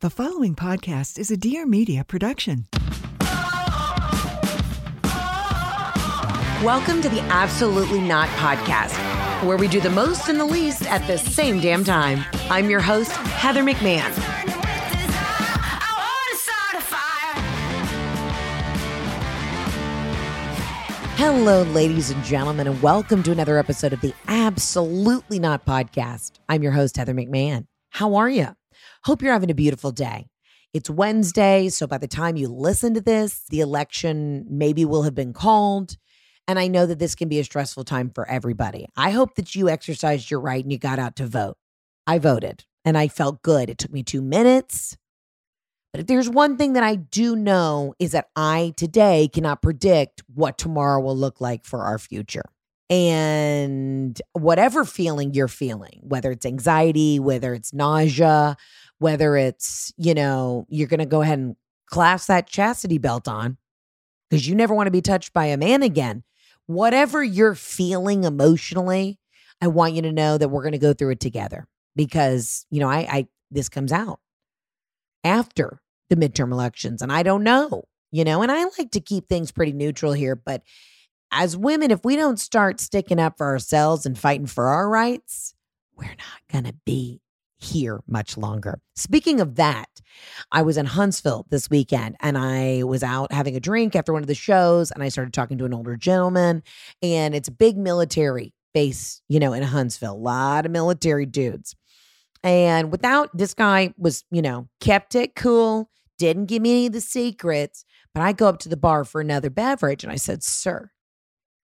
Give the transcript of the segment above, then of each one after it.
The following podcast is a Dear Media production. Welcome to the Absolutely Not Podcast, where we do the most and the least at the same damn time. I'm your host, Heather McMahon. Hello, ladies and gentlemen, and welcome to another episode of the Absolutely Not Podcast. I'm your host, Heather McMahon. How are you? Hope you're having a beautiful day. It's Wednesday, so by the time you listen to this, the election maybe will have been called. And I know that this can be a stressful time for everybody. I hope that you exercised your right and you got out to vote. I voted and I felt good. It took me two minutes. But if there's one thing that I do know is that I today cannot predict what tomorrow will look like for our future. And whatever feeling you're feeling, whether it's anxiety, whether it's nausea, whether it's, you know, you're going to go ahead and clasp that chastity belt on because you never want to be touched by a man again. Whatever you're feeling emotionally, I want you to know that we're going to go through it together because, you know, I, I, this comes out after the midterm elections. And I don't know, you know, and I like to keep things pretty neutral here. But as women, if we don't start sticking up for ourselves and fighting for our rights, we're not going to be here much longer. Speaking of that, I was in Huntsville this weekend and I was out having a drink after one of the shows and I started talking to an older gentleman and it's a big military base, you know, in Huntsville, a lot of military dudes. And without this guy was, you know, kept it cool, didn't give me any of the secrets, but I go up to the bar for another beverage and I said, "Sir,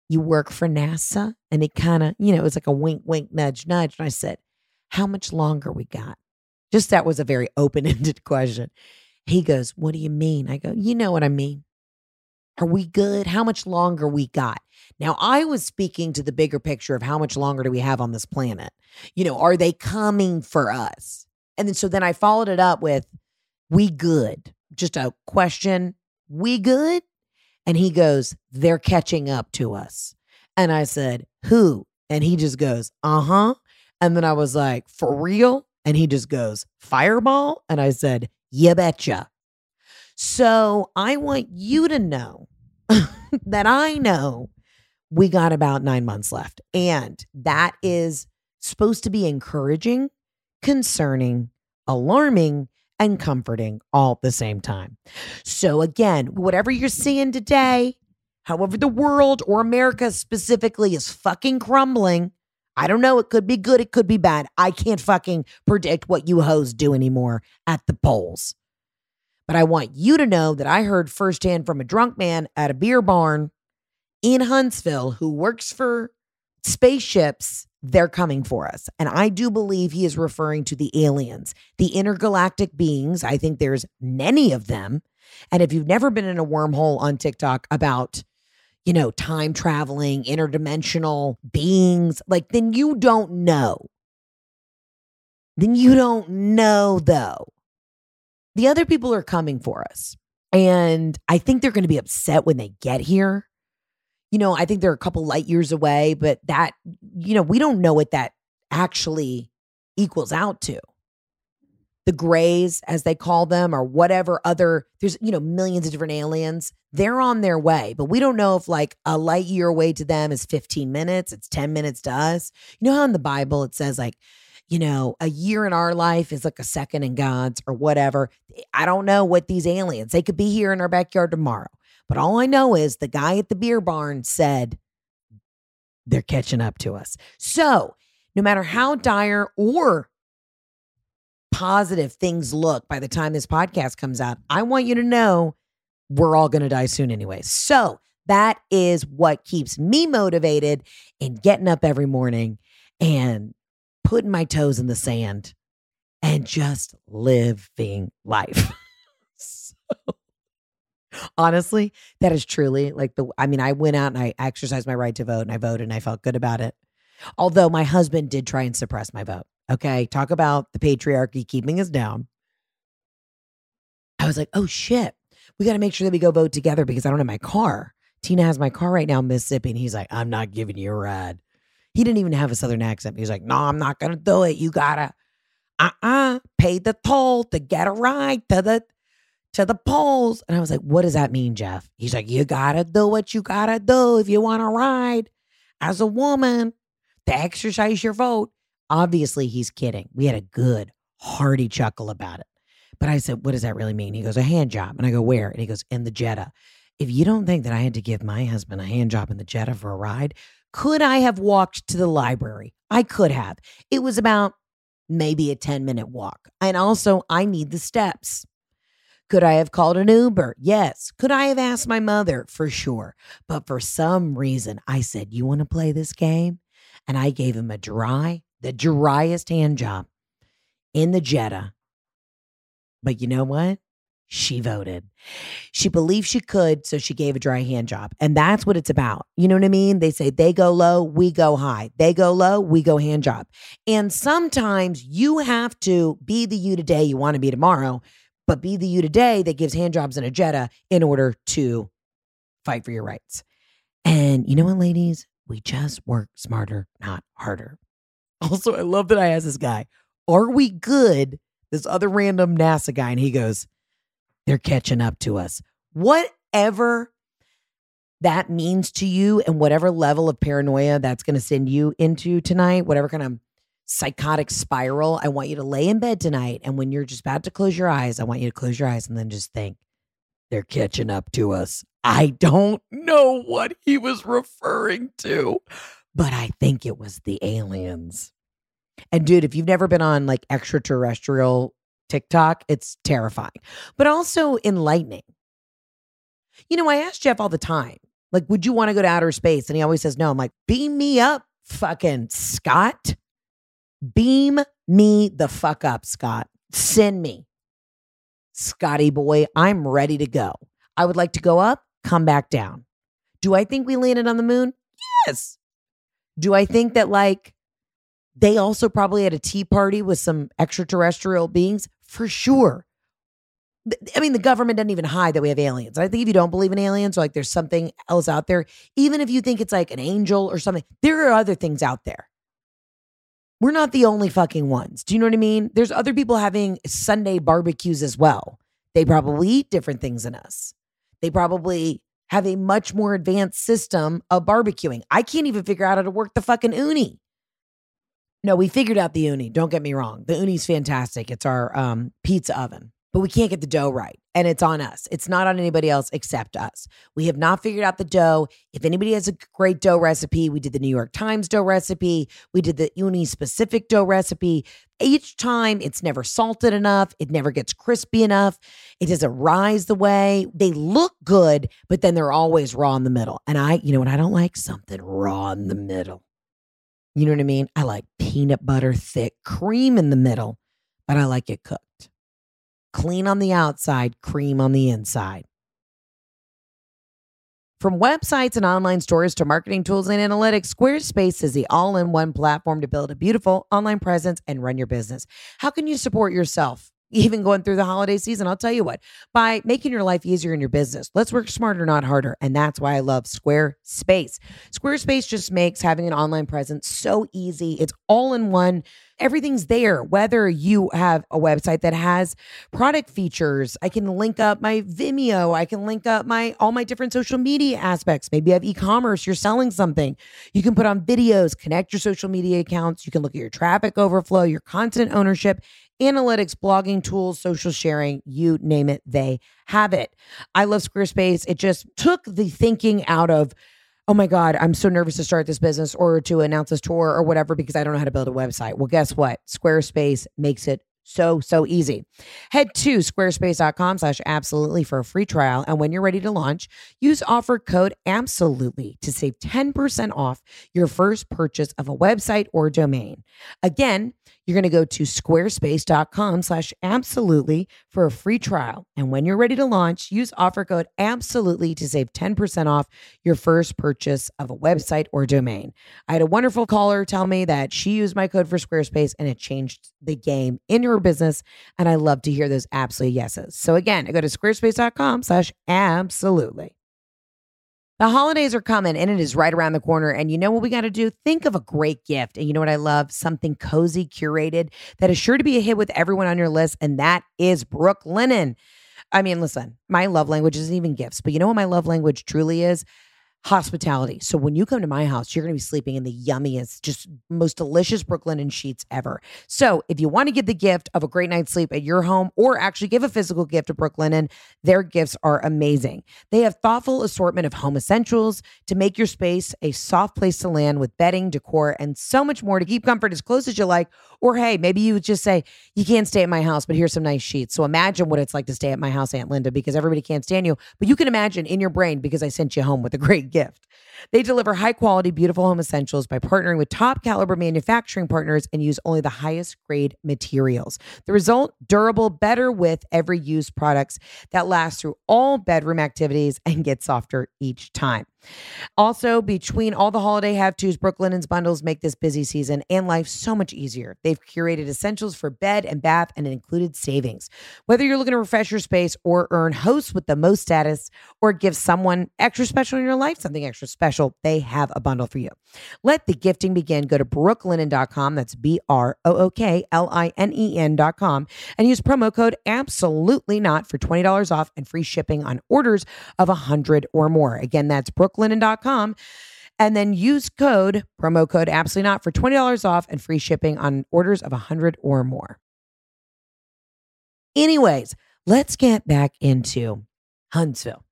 you work for NASA?" And he kind of, you know, it was like a wink wink nudge nudge and I said, "How much longer we got?" Just that was a very open-ended question. He goes, "What do you mean?" I go, "You know what I mean." Are we good? How much longer we got? Now, I was speaking to the bigger picture of how much longer do we have on this planet? You know, are they coming for us? And then so then I followed it up with, we good? Just a question, we good? And he goes, they're catching up to us. And I said, who? And he just goes, uh huh. And then I was like, for real? And he just goes, fireball? And I said, you betcha. So I want you to know that I know we got about nine months left. And that is supposed to be encouraging, concerning, alarming, and comforting all at the same time. So, again, whatever you're seeing today, however, the world or America specifically is fucking crumbling. I don't know. It could be good. It could be bad. I can't fucking predict what you hoes do anymore at the polls. But I want you to know that I heard firsthand from a drunk man at a beer barn in Huntsville who works for spaceships. They're coming for us. And I do believe he is referring to the aliens, the intergalactic beings. I think there's many of them. And if you've never been in a wormhole on TikTok about, you know, time traveling, interdimensional beings, like, then you don't know. Then you don't know, though the other people are coming for us. And I think they're going to be upset when they get here. You know, I think they're a couple light years away, but that, you know, we don't know what that actually equals out to. The grays, as they call them, or whatever other, there's, you know, millions of different aliens. They're on their way, but we don't know if like a light year away to them is 15 minutes, it's 10 minutes to us. You know how in the Bible it says, like, you know, a year in our life is like a second in God's or whatever. I don't know what these aliens, they could be here in our backyard tomorrow. But all I know is the guy at the beer barn said they're catching up to us. So, no matter how dire or positive things look by the time this podcast comes out, I want you to know we're all going to die soon anyway. So, that is what keeps me motivated in getting up every morning and putting my toes in the sand and just living life. honestly, that is truly like the, I mean, I went out and I exercised my right to vote and I voted and I felt good about it. Although my husband did try and suppress my vote. Okay. Talk about the patriarchy keeping us down. I was like, oh shit, we got to make sure that we go vote together because I don't have my car. Tina has my car right now in Mississippi. And he's like, I'm not giving you a ride. He didn't even have a Southern accent. He was like, no, I'm not going to do it. You got to, uh-uh, pay the toll to get a ride to the, to the polls. And I was like, what does that mean, Jeff? He's like, you got to do what you got to do if you want to ride as a woman to exercise your vote. Obviously, he's kidding. We had a good, hearty chuckle about it. But I said, what does that really mean? He goes, a hand job. And I go, where? And he goes, in the Jetta. If you don't think that I had to give my husband a hand job in the Jetta for a ride, could I have walked to the library? I could have. It was about maybe a 10 minute walk. And also, I need the steps. Could I have called an Uber? Yes. Could I have asked my mother? For sure. But for some reason, I said, You want to play this game? And I gave him a dry, the driest hand job in the Jetta. But you know what? She voted. She believed she could, so she gave a dry hand job. And that's what it's about. You know what I mean? They say they go low, we go high. They go low, we go hand job. And sometimes you have to be the you today you want to be tomorrow, but be the you today that gives hand jobs in a Jetta in order to fight for your rights. And you know what, ladies? We just work smarter, not harder. Also, I love that I asked this guy, Are we good? This other random NASA guy, and he goes, They're catching up to us. Whatever that means to you, and whatever level of paranoia that's going to send you into tonight, whatever kind of psychotic spiral, I want you to lay in bed tonight. And when you're just about to close your eyes, I want you to close your eyes and then just think, They're catching up to us. I don't know what he was referring to, but I think it was the aliens. And dude, if you've never been on like extraterrestrial TikTok, it's terrifying, but also enlightening. You know, I ask Jeff all the time, like, would you want to go to outer space? And he always says no. I'm like, beam me up, fucking Scott. Beam me the fuck up, Scott. Send me. Scotty boy, I'm ready to go. I would like to go up come back down. Do I think we landed on the moon? Yes. Do I think that like they also probably had a tea party with some extraterrestrial beings? For sure. I mean, the government doesn't even hide that we have aliens. I think if you don't believe in aliens or like there's something else out there, even if you think it's like an angel or something, there are other things out there. We're not the only fucking ones. Do you know what I mean? There's other people having Sunday barbecues as well. They probably eat different things than us. They probably have a much more advanced system of barbecuing. I can't even figure out how to work the fucking Ooni. No, we figured out the Ooni. Don't get me wrong. The Ooni's fantastic. It's our um, pizza oven but we can't get the dough right. And it's on us. It's not on anybody else except us. We have not figured out the dough. If anybody has a great dough recipe, we did the New York Times dough recipe, we did the Ooni specific dough recipe. Each time it's never salted enough, it never gets crispy enough, it doesn't rise the way. They look good, but then they're always raw in the middle. And I, you know what I don't like? Something raw in the middle. You know what I mean? I like peanut butter thick cream in the middle, but I like it cooked clean on the outside, cream on the inside. From websites and online stores to marketing tools and analytics, Squarespace is the all in one platform to build a beautiful online presence and run your business. How can you support yourself? Even going through the holiday season, I'll tell you what, by making your life easier in your business. Let's work smarter, not harder. And that's why I love Squarespace. Squarespace just makes having an online presence so easy. It's all in one everything's there. Whether you have a website that has product features, I can link up my Vimeo, I can link up my all my different social media aspects. Maybe you have e-commerce, you're selling something. You can put on videos, connect your social media accounts, you can look at your traffic overflow, your content ownership, analytics, blogging tools, social sharing, you name it, they have it. I love Squarespace. It just took the thinking out of oh my God, I'm so nervous to start this business or to announce this tour or whatever because I don't know how to build a website. Well, guess what? Squarespace makes it so, so easy. Head to squarespace.com slash absolutely for a free trial. And when you're ready to launch, use offer code absolutely to save 10% off your first purchase of a website or domain. Again, you're going to go to squarespace.com slash absolutely for a free trial. And when you're ready to launch, use offer code absolutely to save 10% off your first purchase of a website or domain. I had a wonderful caller tell me that she used my code for Squarespace and it changed the game in her business. And I love to hear those absolute yeses. So again, go to squarespace.com slash absolutely. The holidays are coming and it is right around the corner. And you know what we got to do? Think of a great gift. And you know what I love? Something cozy, curated that is sure to be a hit with everyone on your list. And that is Brooklinen. I mean, listen, my love language isn't even gifts, but you know what my love language truly is? Hospitality. So when you come to my house, you're going to be sleeping in the yummiest, just most delicious Brooklinen sheets ever. So if you want to give the gift of a great night's sleep at your home or actually give a physical gift to Brooklinen, their gifts are amazing. They have thoughtful assortment of home essentials to make your space a soft place to land with bedding, decor, and so much more to keep comfort as close as you like. Or hey, maybe you just say, you can't stay at my house, but here's some nice sheets. So imagine what it's like to stay at my house, Aunt Linda, because everybody can't stand you. But you can imagine in your brain because I sent you home with a great gift. They deliver high quality, beautiful home essentials by partnering with top caliber manufacturing partners and use only the highest grade materials. The result durable, better with every use products that last through all bedroom activities and get softer each time. Also, between all the holiday have tos, Brooklinen's bundles make this busy season and life so much easier. They've curated essentials for bed and bath and included savings. Whether you're looking to refresh your space or earn hosts with the most status or give someone extra special in your life something extra special, they have a bundle for you. Let the gifting begin. Go to brooklinen.com. That's B R O O K L I N E N.com and use promo code absolutely not for $20 off and free shipping on orders of a 100 or more. Again, that's brooklinen.com and then use code promo code absolutely not for $20 off and free shipping on orders of a 100 or more. Anyways, let's get back into Huntsville.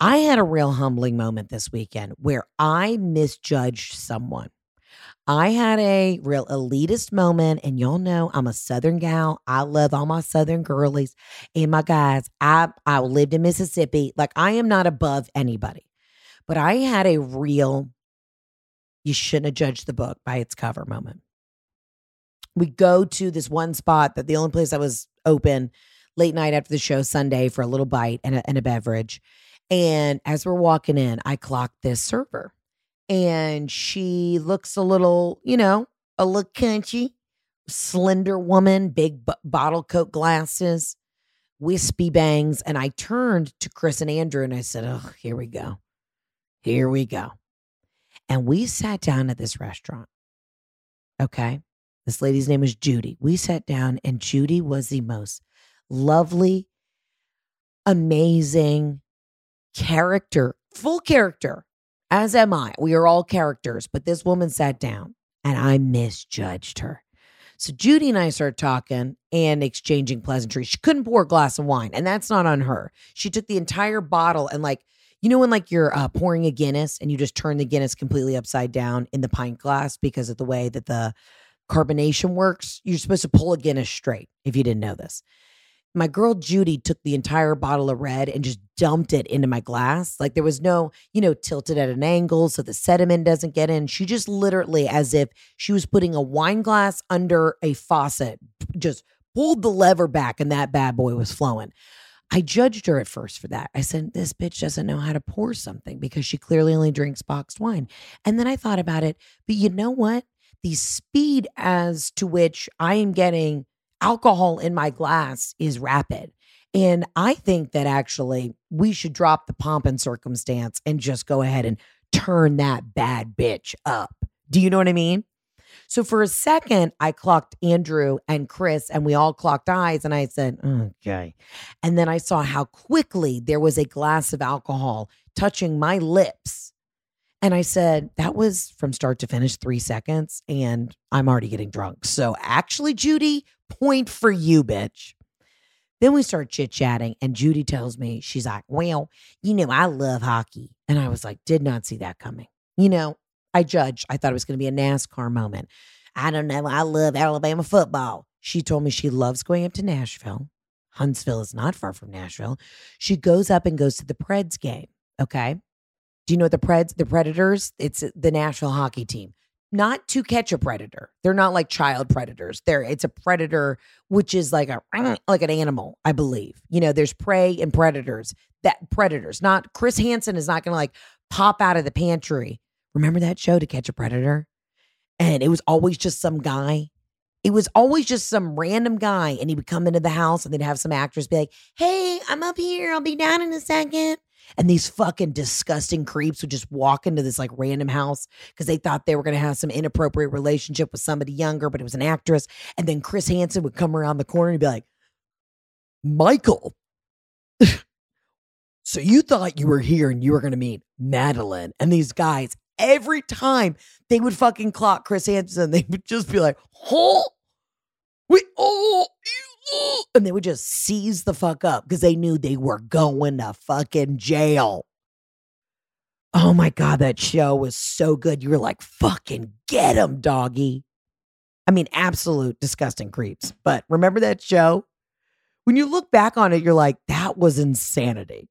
I had a real humbling moment this weekend where I misjudged someone. I had a real elitist moment, and y'all know I'm a Southern gal. I love all my Southern girlies and my guys. I I lived in Mississippi. Like I am not above anybody, but I had a real. You shouldn't have judged the book by its cover moment. We go to this one spot that the only place that was open late night after the show Sunday for a little bite and a, and a beverage. And as we're walking in, I clocked this server and she looks a little, you know, a little country, slender woman, big b- bottle coat glasses, wispy bangs. And I turned to Chris and Andrew and I said, Oh, here we go. Here we go. And we sat down at this restaurant. Okay. This lady's name was Judy. We sat down and Judy was the most lovely, amazing character, full character as am I. We are all characters, but this woman sat down and I misjudged her. So Judy and I started talking and exchanging pleasantries. She couldn't pour a glass of wine, and that's not on her. She took the entire bottle and like, you know when like you're uh, pouring a Guinness and you just turn the Guinness completely upside down in the pint glass because of the way that the carbonation works. You're supposed to pull a Guinness straight if you didn't know this my girl Judy took the entire bottle of red and just dumped it into my glass. Like there was no, you know, tilted at an angle so the sediment doesn't get in. She just literally, as if she was putting a wine glass under a faucet, just pulled the lever back and that bad boy was flowing. I judged her at first for that. I said, This bitch doesn't know how to pour something because she clearly only drinks boxed wine. And then I thought about it, but you know what? The speed as to which I am getting alcohol in my glass is rapid. And I think that actually we should drop the pomp and circumstance and just go ahead and turn that bad bitch up. Do you know what I mean? So for a second, I clocked Andrew and Chris, and we all clocked eyes, and I said, okay. And then I saw how quickly there was a glass of alcohol touching my lips. And I said, that was from start to finish three seconds, and I'm already getting drunk. So actually, Judy, point for you, bitch. Then we start chit chatting, and Judy tells me, she's like, Well, you know, I love hockey. And I was like, Did not see that coming. You know, I judged. I thought it was going to be a NASCAR moment. I don't know. I love Alabama football. She told me she loves going up to Nashville. Huntsville is not far from Nashville. She goes up and goes to the Preds game. Okay. Do you know the Preds, the Predators? It's the Nashville hockey team. Not to catch a predator. They're not like child predators. They're it's a predator, which is like a like an animal, I believe. You know, there's prey and predators. That predators, not Chris Hansen is not gonna like pop out of the pantry. Remember that show to catch a predator? And it was always just some guy. It was always just some random guy, and he would come into the house and they'd have some actress be like, Hey, I'm up here. I'll be down in a second. And these fucking disgusting creeps would just walk into this like random house because they thought they were going to have some inappropriate relationship with somebody younger, but it was an actress. And then Chris Hansen would come around the corner and be like, Michael, so you thought you were here and you were going to meet Madeline. And these guys, every time they would fucking clock Chris Hansen, they would just be like, oh, we, oh, oh, and they would just seize the fuck up because they knew they were going to fucking jail. Oh my God, that show was so good. You were like, fucking get him, doggy. I mean, absolute disgusting creeps. But remember that show? When you look back on it, you're like, that was insanity.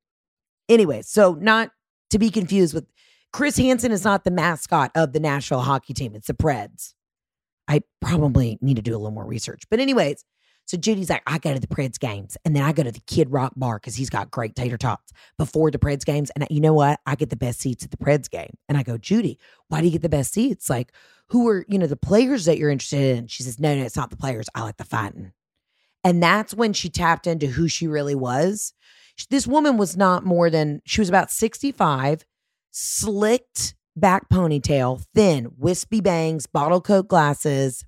Anyway, so not to be confused with Chris Hansen is not the mascot of the National hockey team. It's the Preds. I probably need to do a little more research. But, anyways, so Judy's like, I go to the Preds games and then I go to the Kid Rock bar because he's got great tater tots before the Preds games. And you know what? I get the best seats at the Preds game. And I go, Judy, why do you get the best seats? Like, who are, you know, the players that you're interested in? She says, No, no, it's not the players. I like the fighting. And that's when she tapped into who she really was. This woman was not more than, she was about 65, slicked back ponytail, thin, wispy bangs, bottle coat glasses,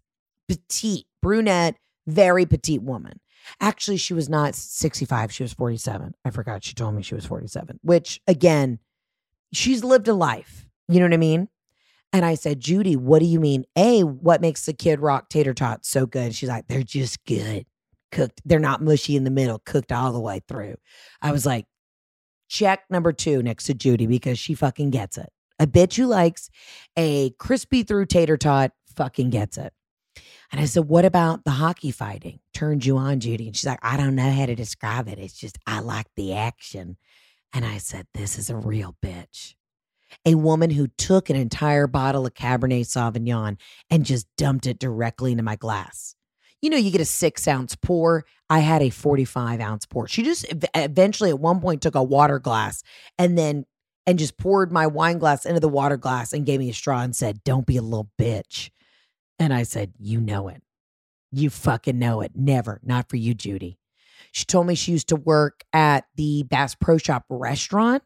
petite, brunette, very petite woman. Actually, she was not 65, she was 47. I forgot she told me she was 47, which again, she's lived a life. You know what I mean? And I said, Judy, what do you mean? A, what makes the Kid Rock tater tots so good? She's like, they're just good. Cooked. They're not mushy in the middle, cooked all the way through. I was like, check number two next to Judy because she fucking gets it. A bitch who likes a crispy through tater tot fucking gets it. And I said, What about the hockey fighting? Turned you on, Judy. And she's like, I don't know how to describe it. It's just, I like the action. And I said, This is a real bitch. A woman who took an entire bottle of Cabernet Sauvignon and just dumped it directly into my glass. You know, you get a six ounce pour. I had a 45 ounce pour. She just eventually at one point took a water glass and then and just poured my wine glass into the water glass and gave me a straw and said, Don't be a little bitch. And I said, You know it. You fucking know it. Never. Not for you, Judy. She told me she used to work at the Bass Pro Shop restaurant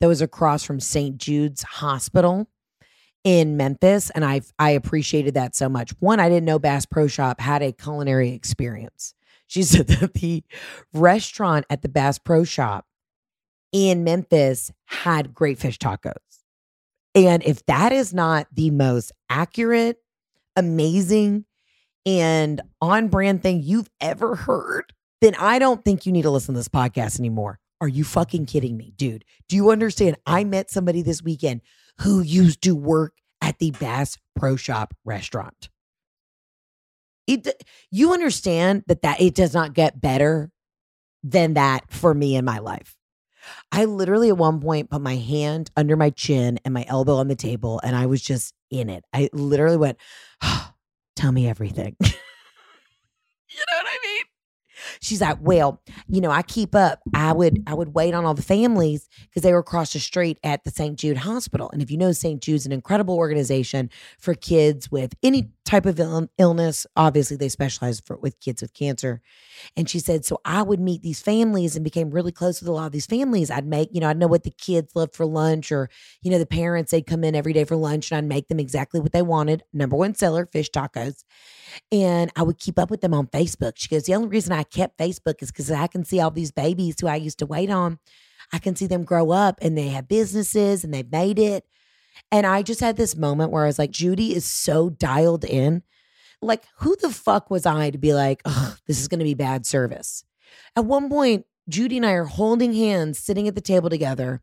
that was across from St. Jude's Hospital in Memphis. And I I appreciated that so much. One, I didn't know Bass Pro Shop had a culinary experience. She said that the restaurant at the Bass Pro Shop in Memphis had great fish tacos. And if that is not the most accurate, amazing, and on brand thing you've ever heard, then I don't think you need to listen to this podcast anymore. Are you fucking kidding me, dude? Do you understand? I met somebody this weekend who used to work at the Bass Pro Shop restaurant. It, you understand that that it does not get better than that for me in my life. I literally at one point put my hand under my chin and my elbow on the table and I was just in it. I literally went, oh, tell me everything. you know what I mean? She's like, well, you know, I keep up. I would I would wait on all the families because they were across the street at the St. Jude Hospital. And if you know St. Jude's an incredible organization for kids with any type of Ill- illness. Obviously, they specialize for, with kids with cancer. And she said, so I would meet these families and became really close with a lot of these families. I'd make, you know, I'd know what the kids loved for lunch or, you know, the parents, they'd come in every day for lunch and I'd make them exactly what they wanted. Number one seller, fish tacos. And I would keep up with them on Facebook. She goes, the only reason I kept Facebook is because I can see all these babies who I used to wait on. I can see them grow up and they have businesses and they've made it. And I just had this moment where I was like, Judy is so dialed in. Like, who the fuck was I to be like, oh, this is going to be bad service? At one point, Judy and I are holding hands, sitting at the table together,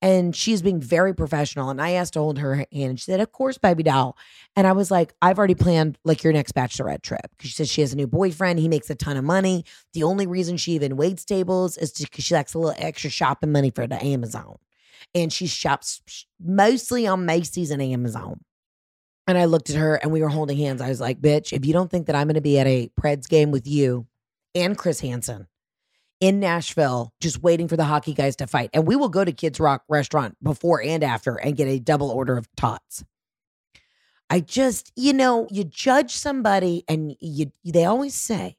and she's being very professional. And I asked to hold her hand, and she said, Of course, baby doll. And I was like, I've already planned like your next bachelorette trip. She says she has a new boyfriend. He makes a ton of money. The only reason she even waits tables is because she likes a little extra shopping money for the Amazon and she shops mostly on Macy's and Amazon. And I looked at her and we were holding hands. I was like, bitch, if you don't think that I'm going to be at a Preds game with you and Chris Hansen in Nashville, just waiting for the hockey guys to fight, and we will go to Kids Rock restaurant before and after and get a double order of tots. I just, you know, you judge somebody and you they always say,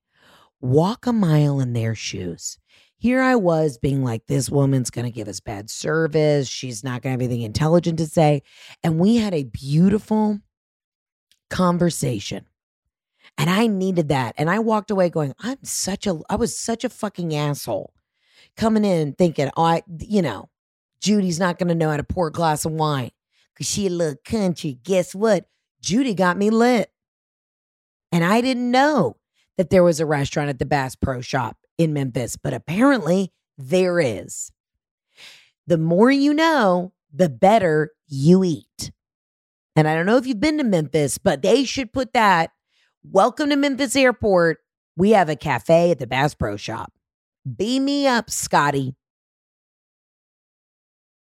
walk a mile in their shoes here I was being like, this woman's going to give us bad service. She's not going to have anything intelligent to say. And we had a beautiful conversation. And I needed that. And I walked away going, I'm such a, I was such a fucking asshole coming in thinking, oh, I, you know, Judy's not going to know how to pour a glass of wine because she a little country. Guess what? Judy got me lit. And I didn't know that there was a restaurant at the Bass Pro Shop in Memphis, but apparently there is. The more you know, the better you eat. And I don't know if you've been to Memphis, but they should put that. Welcome to Memphis Airport. We have a cafe at the Bass Pro Shop. Beam me up, Scotty.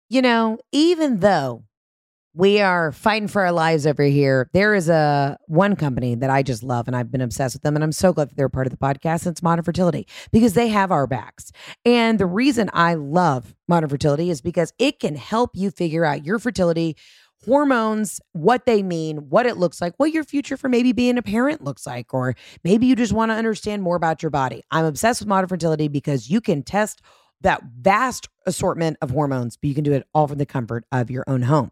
You know, even though we are fighting for our lives over here. There is a one company that I just love and I've been obsessed with them. And I'm so glad that they're part of the podcast. It's Modern Fertility because they have our backs. And the reason I love Modern Fertility is because it can help you figure out your fertility hormones, what they mean, what it looks like, what your future for maybe being a parent looks like, or maybe you just want to understand more about your body. I'm obsessed with modern fertility because you can test that vast assortment of hormones, but you can do it all from the comfort of your own home.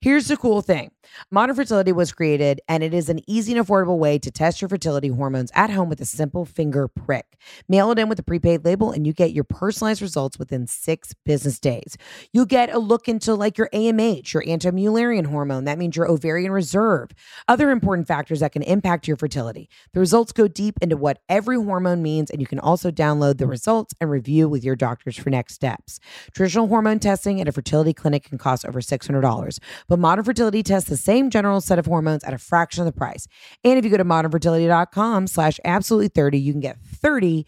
Here's the cool thing Modern Fertility was created, and it is an easy and affordable way to test your fertility hormones at home with a simple finger prick. Mail it in with a prepaid label, and you get your personalized results within six business days. You'll get a look into like your AMH, your anti-Mullerian hormone. That means your ovarian reserve, other important factors that can impact your fertility. The results go deep into what every hormone means, and you can also download the results and review with your doctors for next steps. Traditional hormone testing at a fertility clinic can cost over $600, but modern fertility tests the same general set of hormones at a fraction of the price. And if you go to modernfertility.com slash absolutely 30, you can get $30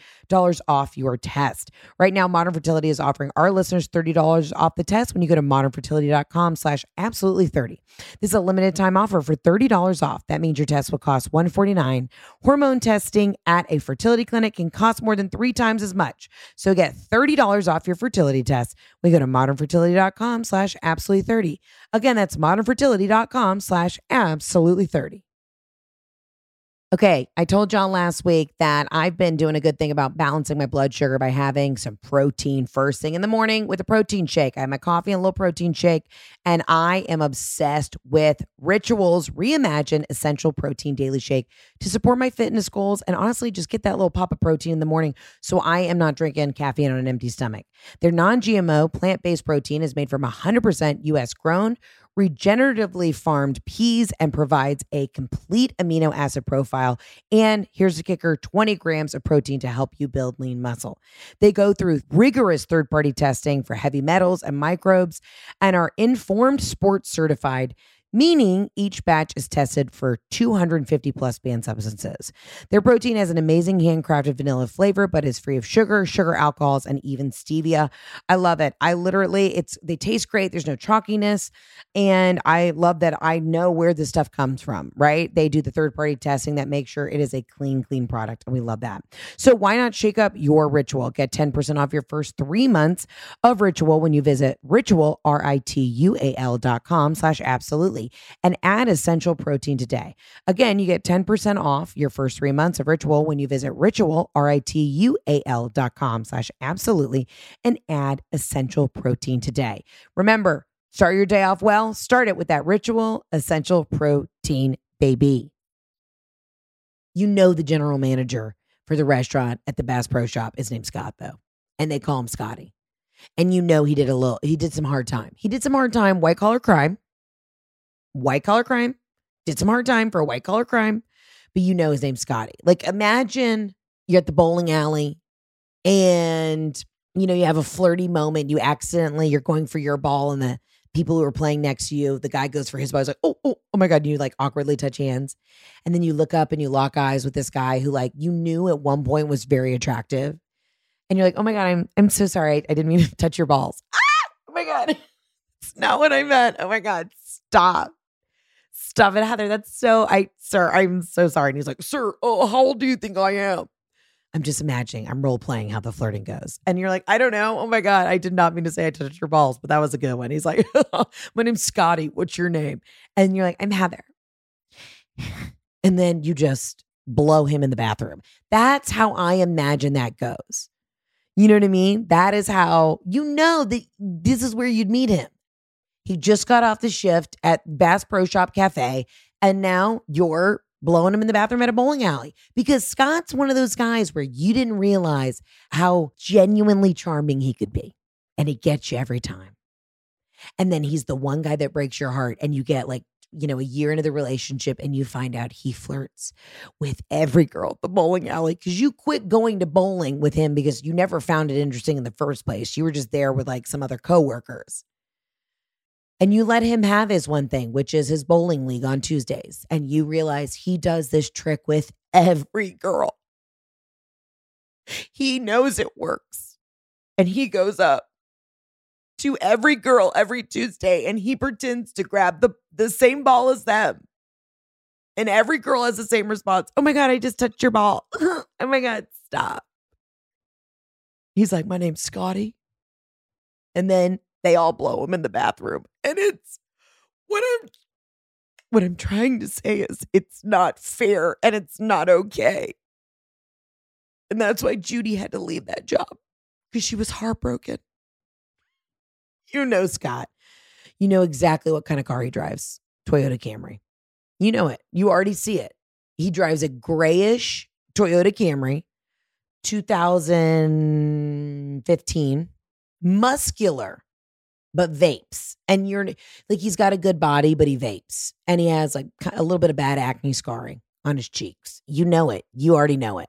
off your test. Right now, Modern Fertility is offering our listeners $30 off the test when you go to modernfertility.com slash absolutely 30. This is a limited time offer for $30 off. That means your test will cost $149. Hormone testing at a fertility clinic can cost more than three times as much. So get $30 off your fertility test we go to modernfertility.com slash absolutely 30. Again, that's modernfertility.com slash absolutely 30. Okay, I told John last week that I've been doing a good thing about balancing my blood sugar by having some protein first thing in the morning with a protein shake. I have my coffee and a little protein shake, and I am obsessed with Rituals Reimagine Essential Protein Daily Shake to support my fitness goals and honestly just get that little pop of protein in the morning so I am not drinking caffeine on an empty stomach. Their non GMO plant based protein is made from 100% US grown regeneratively farmed peas and provides a complete amino acid profile. And here's the kicker 20 grams of protein to help you build lean muscle. They go through rigorous third party testing for heavy metals and microbes and are informed sports certified meaning each batch is tested for 250 plus banned substances. Their protein has an amazing handcrafted vanilla flavor, but is free of sugar, sugar alcohols, and even stevia. I love it. I literally, it's they taste great. There's no chalkiness, and I love that I know where this stuff comes from. Right? They do the third party testing that makes sure it is a clean, clean product, and we love that. So why not shake up your ritual? Get 10% off your first three months of Ritual when you visit Ritual R I T U A L dot com slash absolutely. And add essential protein today. Again, you get 10% off your first three months of Ritual when you visit Ritual, R-I-T-U-A-L dot com slash absolutely and add essential protein today. Remember, start your day off well. Start it with that Ritual Essential Protein Baby. You know the general manager for the restaurant at the Bass Pro Shop. His name's Scott, though, and they call him Scotty. And you know he did a little, he did some hard time. He did some hard time, white collar crime, white collar crime, did some hard time for a white collar crime, but you know his name's Scotty. Like imagine you're at the bowling alley and you know you have a flirty moment, you accidentally you're going for your ball and the people who are playing next to you, the guy goes for his ball, he's like, oh, oh, oh my God. And you like awkwardly touch hands. And then you look up and you lock eyes with this guy who like you knew at one point was very attractive and you're like, oh my God, I'm I'm so sorry. I didn't mean to touch your balls. Ah! Oh my God. It's not what I meant. Oh my God. Stop. Stop it, Heather. That's so I sir, I'm so sorry. And he's like, Sir, oh, how old do you think I am? I'm just imagining, I'm role playing how the flirting goes. And you're like, I don't know. Oh my God. I did not mean to say I touched your balls, but that was a good one. He's like, My name's Scotty. What's your name? And you're like, I'm Heather. And then you just blow him in the bathroom. That's how I imagine that goes. You know what I mean? That is how you know that this is where you'd meet him. He just got off the shift at Bass Pro Shop Cafe, and now you're blowing him in the bathroom at a bowling alley because Scott's one of those guys where you didn't realize how genuinely charming he could be. And he gets you every time. And then he's the one guy that breaks your heart, and you get like you know, a year into the relationship and you find out he flirts with every girl at the bowling alley because you quit going to bowling with him because you never found it interesting in the first place. You were just there with like some other coworkers. And you let him have his one thing, which is his bowling league on Tuesdays. And you realize he does this trick with every girl. He knows it works. And he goes up to every girl every Tuesday and he pretends to grab the, the same ball as them. And every girl has the same response. Oh my God, I just touched your ball. oh my God, stop. He's like, My name's Scotty. And then they all blow him in the bathroom. And it's what I'm what I'm trying to say is it's not fair and it's not okay. And that's why Judy had to leave that job because she was heartbroken. You know Scott. You know exactly what kind of car he drives Toyota Camry. You know it. You already see it. He drives a grayish Toyota Camry, 2015, muscular, but vapes. And you're like, he's got a good body, but he vapes. And he has like a little bit of bad acne scarring on his cheeks. You know it. You already know it.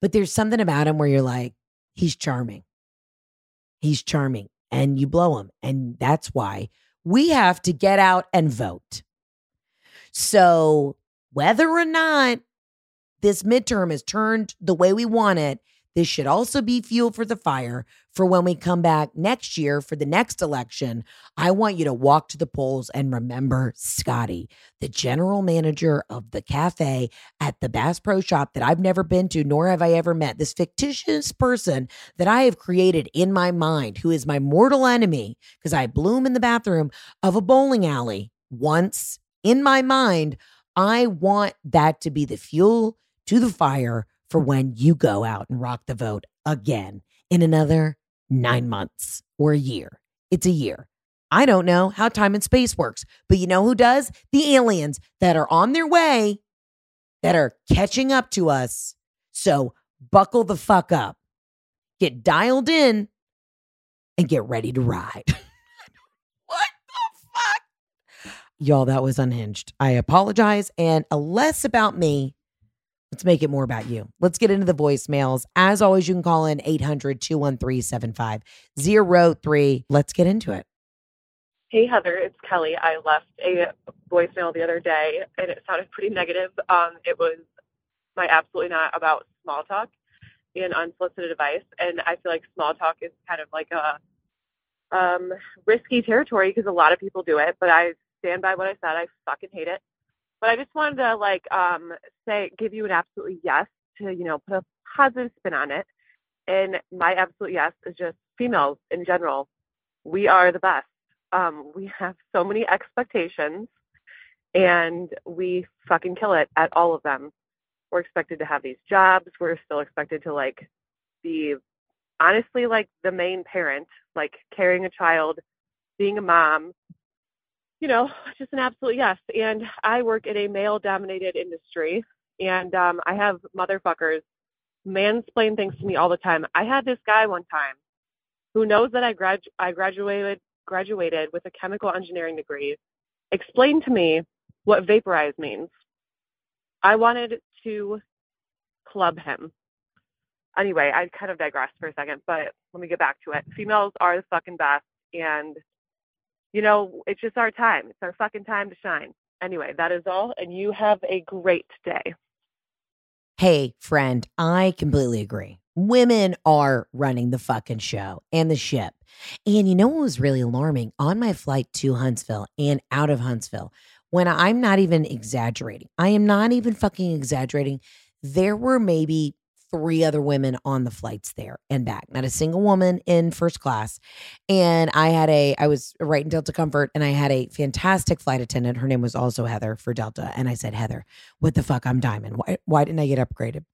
But there's something about him where you're like, he's charming. He's charming and you blow him. And that's why we have to get out and vote. So, whether or not this midterm is turned the way we want it, this should also be fuel for the fire for when we come back next year for the next election. I want you to walk to the polls and remember Scotty, the general manager of the cafe at the Bass Pro Shop that I've never been to, nor have I ever met. This fictitious person that I have created in my mind, who is my mortal enemy, because I bloom in the bathroom of a bowling alley once in my mind. I want that to be the fuel to the fire for when you go out and rock the vote again in another nine months or a year. It's a year. I don't know how time and space works, but you know who does? The aliens that are on their way, that are catching up to us. So buckle the fuck up, get dialed in, and get ready to ride. what the fuck? Y'all, that was unhinged. I apologize. And a less about me Let's make it more about you. Let's get into the voicemails. As always, you can call in 800 213 7503. Let's get into it. Hey, Heather, it's Kelly. I left a voicemail the other day and it sounded pretty negative. Um, it was my absolutely not about small talk and unsolicited advice. And I feel like small talk is kind of like a um, risky territory because a lot of people do it, but I stand by what I said. I fucking hate it. But I just wanted to like um, say, give you an absolutely yes to you know put a positive spin on it. And my absolute yes is just females in general. We are the best. Um, we have so many expectations and we fucking kill it at all of them. We're expected to have these jobs. We're still expected to like be honestly like the main parent, like carrying a child, being a mom, you know, just an absolute yes. And I work in a male dominated industry and um, I have motherfuckers mansplain things to me all the time. I had this guy one time who knows that I grad I graduated graduated with a chemical engineering degree explain to me what vaporize means. I wanted to club him. Anyway, I kind of digressed for a second, but let me get back to it. Females are the fucking best and you know, it's just our time. It's our fucking time to shine. Anyway, that is all and you have a great day. Hey, friend, I completely agree. Women are running the fucking show and the ship. And you know what was really alarming? On my flight to Huntsville and out of Huntsville, when I'm not even exaggerating, I am not even fucking exaggerating. There were maybe three other women on the flights there and back, not a single woman in first class. And I had a, I was right in Delta Comfort and I had a fantastic flight attendant. Her name was also Heather for Delta. And I said, Heather, what the fuck? I'm Diamond. Why, why didn't I get upgraded?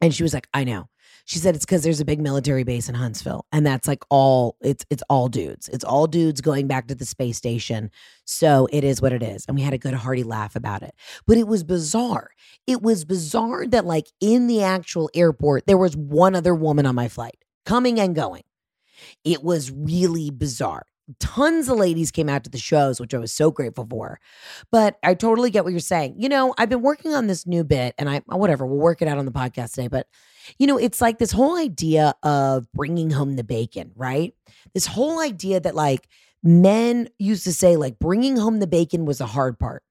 And she was like, I know. She said it's because there's a big military base in Huntsville, and that's like all it's it's all dudes. It's all dudes going back to the space station. So it is what it is. And we had a good hearty laugh about it. But it was bizarre. It was bizarre that like in the actual airport, there was one other woman on my flight coming and going. It was really bizarre tons of ladies came out to the shows, which I was so grateful for. But I totally get what you're saying. You know, I've been working on this new bit and I, whatever, we'll work it out on the podcast today. But, you know, it's like this whole idea of bringing home the bacon, right? This whole idea that like men used to say, like, bringing home the bacon was the hard part.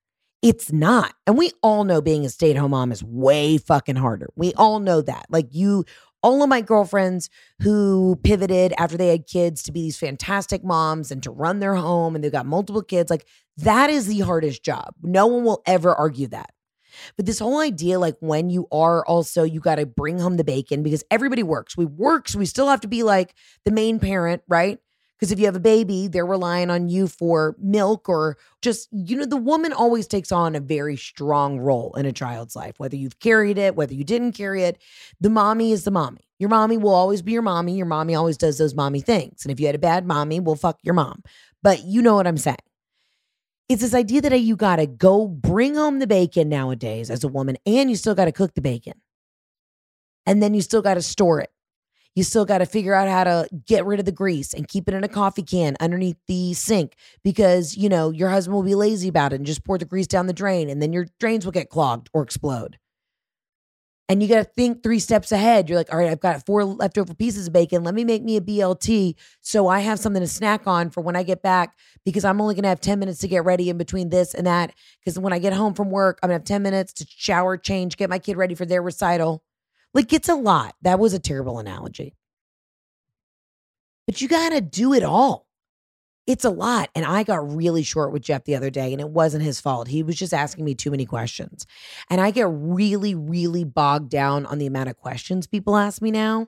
It's not. And we all know being a stay at home mom is way fucking harder. We all know that. Like, you all of my girlfriends who pivoted after they had kids to be these fantastic moms and to run their home and they've got multiple kids, like that is the hardest job. No one will ever argue that. But this whole idea, like when you are also, you got to bring home the bacon because everybody works. We work, so we still have to be like the main parent, right? Because if you have a baby, they're relying on you for milk or just, you know, the woman always takes on a very strong role in a child's life, whether you've carried it, whether you didn't carry it. The mommy is the mommy. Your mommy will always be your mommy. Your mommy always does those mommy things. And if you had a bad mommy, well, fuck your mom. But you know what I'm saying. It's this idea that you got to go bring home the bacon nowadays as a woman, and you still got to cook the bacon. And then you still got to store it you still got to figure out how to get rid of the grease and keep it in a coffee can underneath the sink because, you know, your husband will be lazy about it and just pour the grease down the drain and then your drains will get clogged or explode. And you got to think three steps ahead. You're like, all right, I've got four leftover pieces of bacon. Let me make me a BLT so I have something to snack on for when I get back because I'm only going to have 10 minutes to get ready in between this and that. Because when I get home from work, I'm going to have 10 minutes to shower, change, get my kid ready for their recital. Like it's a lot. That was a terrible analogy. But you got to do it all. It's a lot. And I got really short with Jeff the other day, and it wasn't his fault. He was just asking me too many questions. And I get really, really bogged down on the amount of questions people ask me now.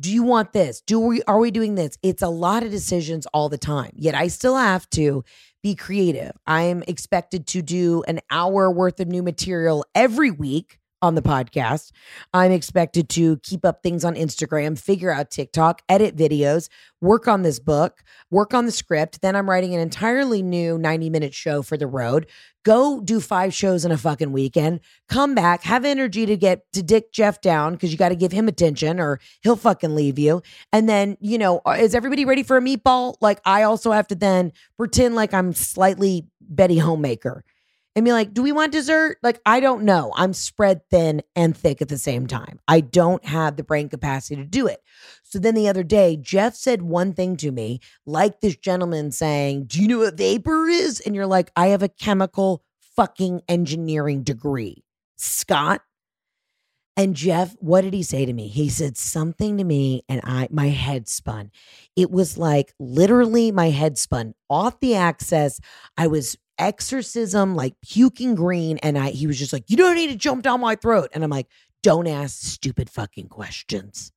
Do you want this? Do we are we doing this? It's a lot of decisions all the time. Yet I still have to be creative. I'm expected to do an hour worth of new material every week on the podcast. I'm expected to keep up things on Instagram, figure out TikTok, edit videos, work on this book, work on the script. Then I'm writing an entirely new 90 minute show for the road. Go do five shows in a fucking weekend, come back, have energy to get to dick Jeff down because you got to give him attention or he'll fucking leave you. And then, you know, uh, is everybody ready for a meatball? Like, I also have to then pretend like I'm slightly Betty Homemaker and be like, do we want dessert? Like, I don't know. I'm spread thin and thick at the same time. I don't have the brain capacity to do it. So then the other day, Jeff said one thing to me, like this gentleman saying, Do you know what vapor is? And you're like, I have a chemical fucking engineering degree. Scott. And Jeff, what did he say to me? He said something to me and I my head spun. It was like literally my head spun off the axis. I was exorcism, like puking green. And I he was just like, You don't need to jump down my throat. And I'm like, don't ask stupid fucking questions.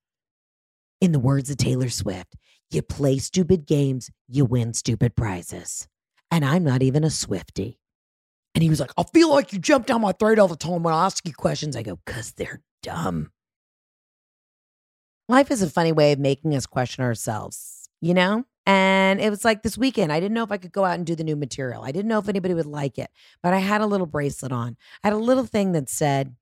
In the words of Taylor Swift, You play stupid games, you win stupid prizes. And I'm not even a Swifty. And he was like, I feel like you jump down my throat all the time when I ask you questions. I go, because they're dumb. Life is a funny way of making us question ourselves, you know? And it was like this weekend, I didn't know if I could go out and do the new material. I didn't know if anybody would like it, but I had a little bracelet on. I had a little thing that said,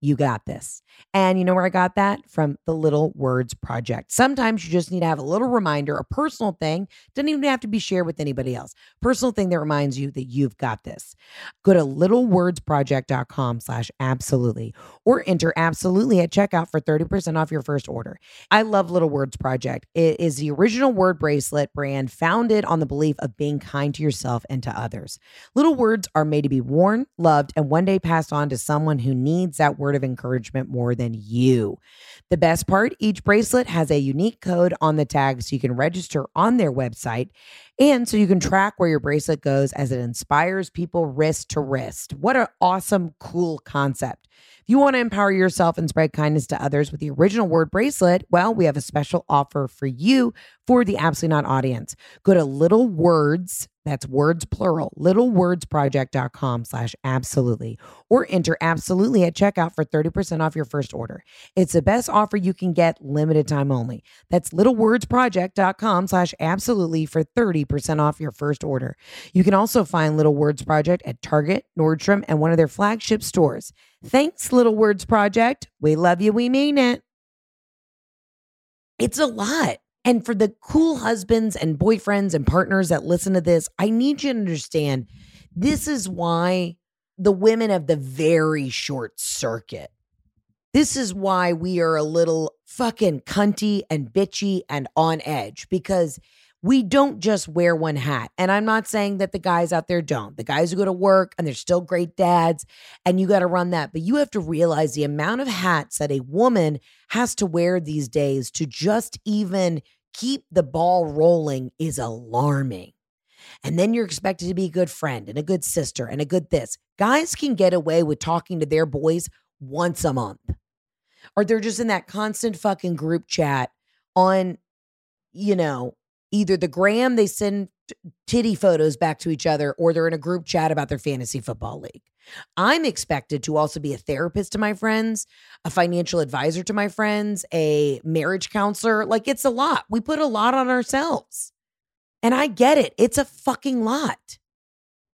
you got this. And you know where I got that? From the Little Words Project. Sometimes you just need to have a little reminder, a personal thing. Doesn't even have to be shared with anybody else. Personal thing that reminds you that you've got this. Go to littlewordsproject.com slash absolutely or enter absolutely at checkout for 30% off your first order. I love Little Words Project. It is the original word bracelet brand founded on the belief of being kind to yourself and to others. Little words are made to be worn, loved, and one day passed on to someone who needs that word word of encouragement more than you. The best part each bracelet has a unique code on the tag so you can register on their website and so you can track where your bracelet goes as it inspires people wrist to wrist. What an awesome, cool concept. If you want to empower yourself and spread kindness to others with the original word bracelet, well, we have a special offer for you for the Absolutely Not audience. Go to Little Words, that's words plural, littlewordsproject.com slash absolutely, or enter absolutely at checkout for 30% off your first order. It's the best offer you can get, limited time only. That's littlewordsproject.com slash absolutely for 30% off your first order. You can also find Little Words Project at Target, Nordstrom, and one of their flagship stores. Thanks, Little Words Project. We love you. We mean it. It's a lot. And for the cool husbands and boyfriends and partners that listen to this, I need you to understand this is why the women of the very short circuit. This is why we are a little fucking cunty and bitchy and on edge because we don't just wear one hat. And I'm not saying that the guys out there don't. The guys who go to work and they're still great dads, and you got to run that. But you have to realize the amount of hats that a woman has to wear these days to just even keep the ball rolling is alarming. And then you're expected to be a good friend and a good sister and a good this. Guys can get away with talking to their boys once a month. Or they're just in that constant fucking group chat on, you know, either the gram, they send titty photos back to each other, or they're in a group chat about their fantasy football league. I'm expected to also be a therapist to my friends, a financial advisor to my friends, a marriage counselor. Like it's a lot. We put a lot on ourselves. And I get it. It's a fucking lot.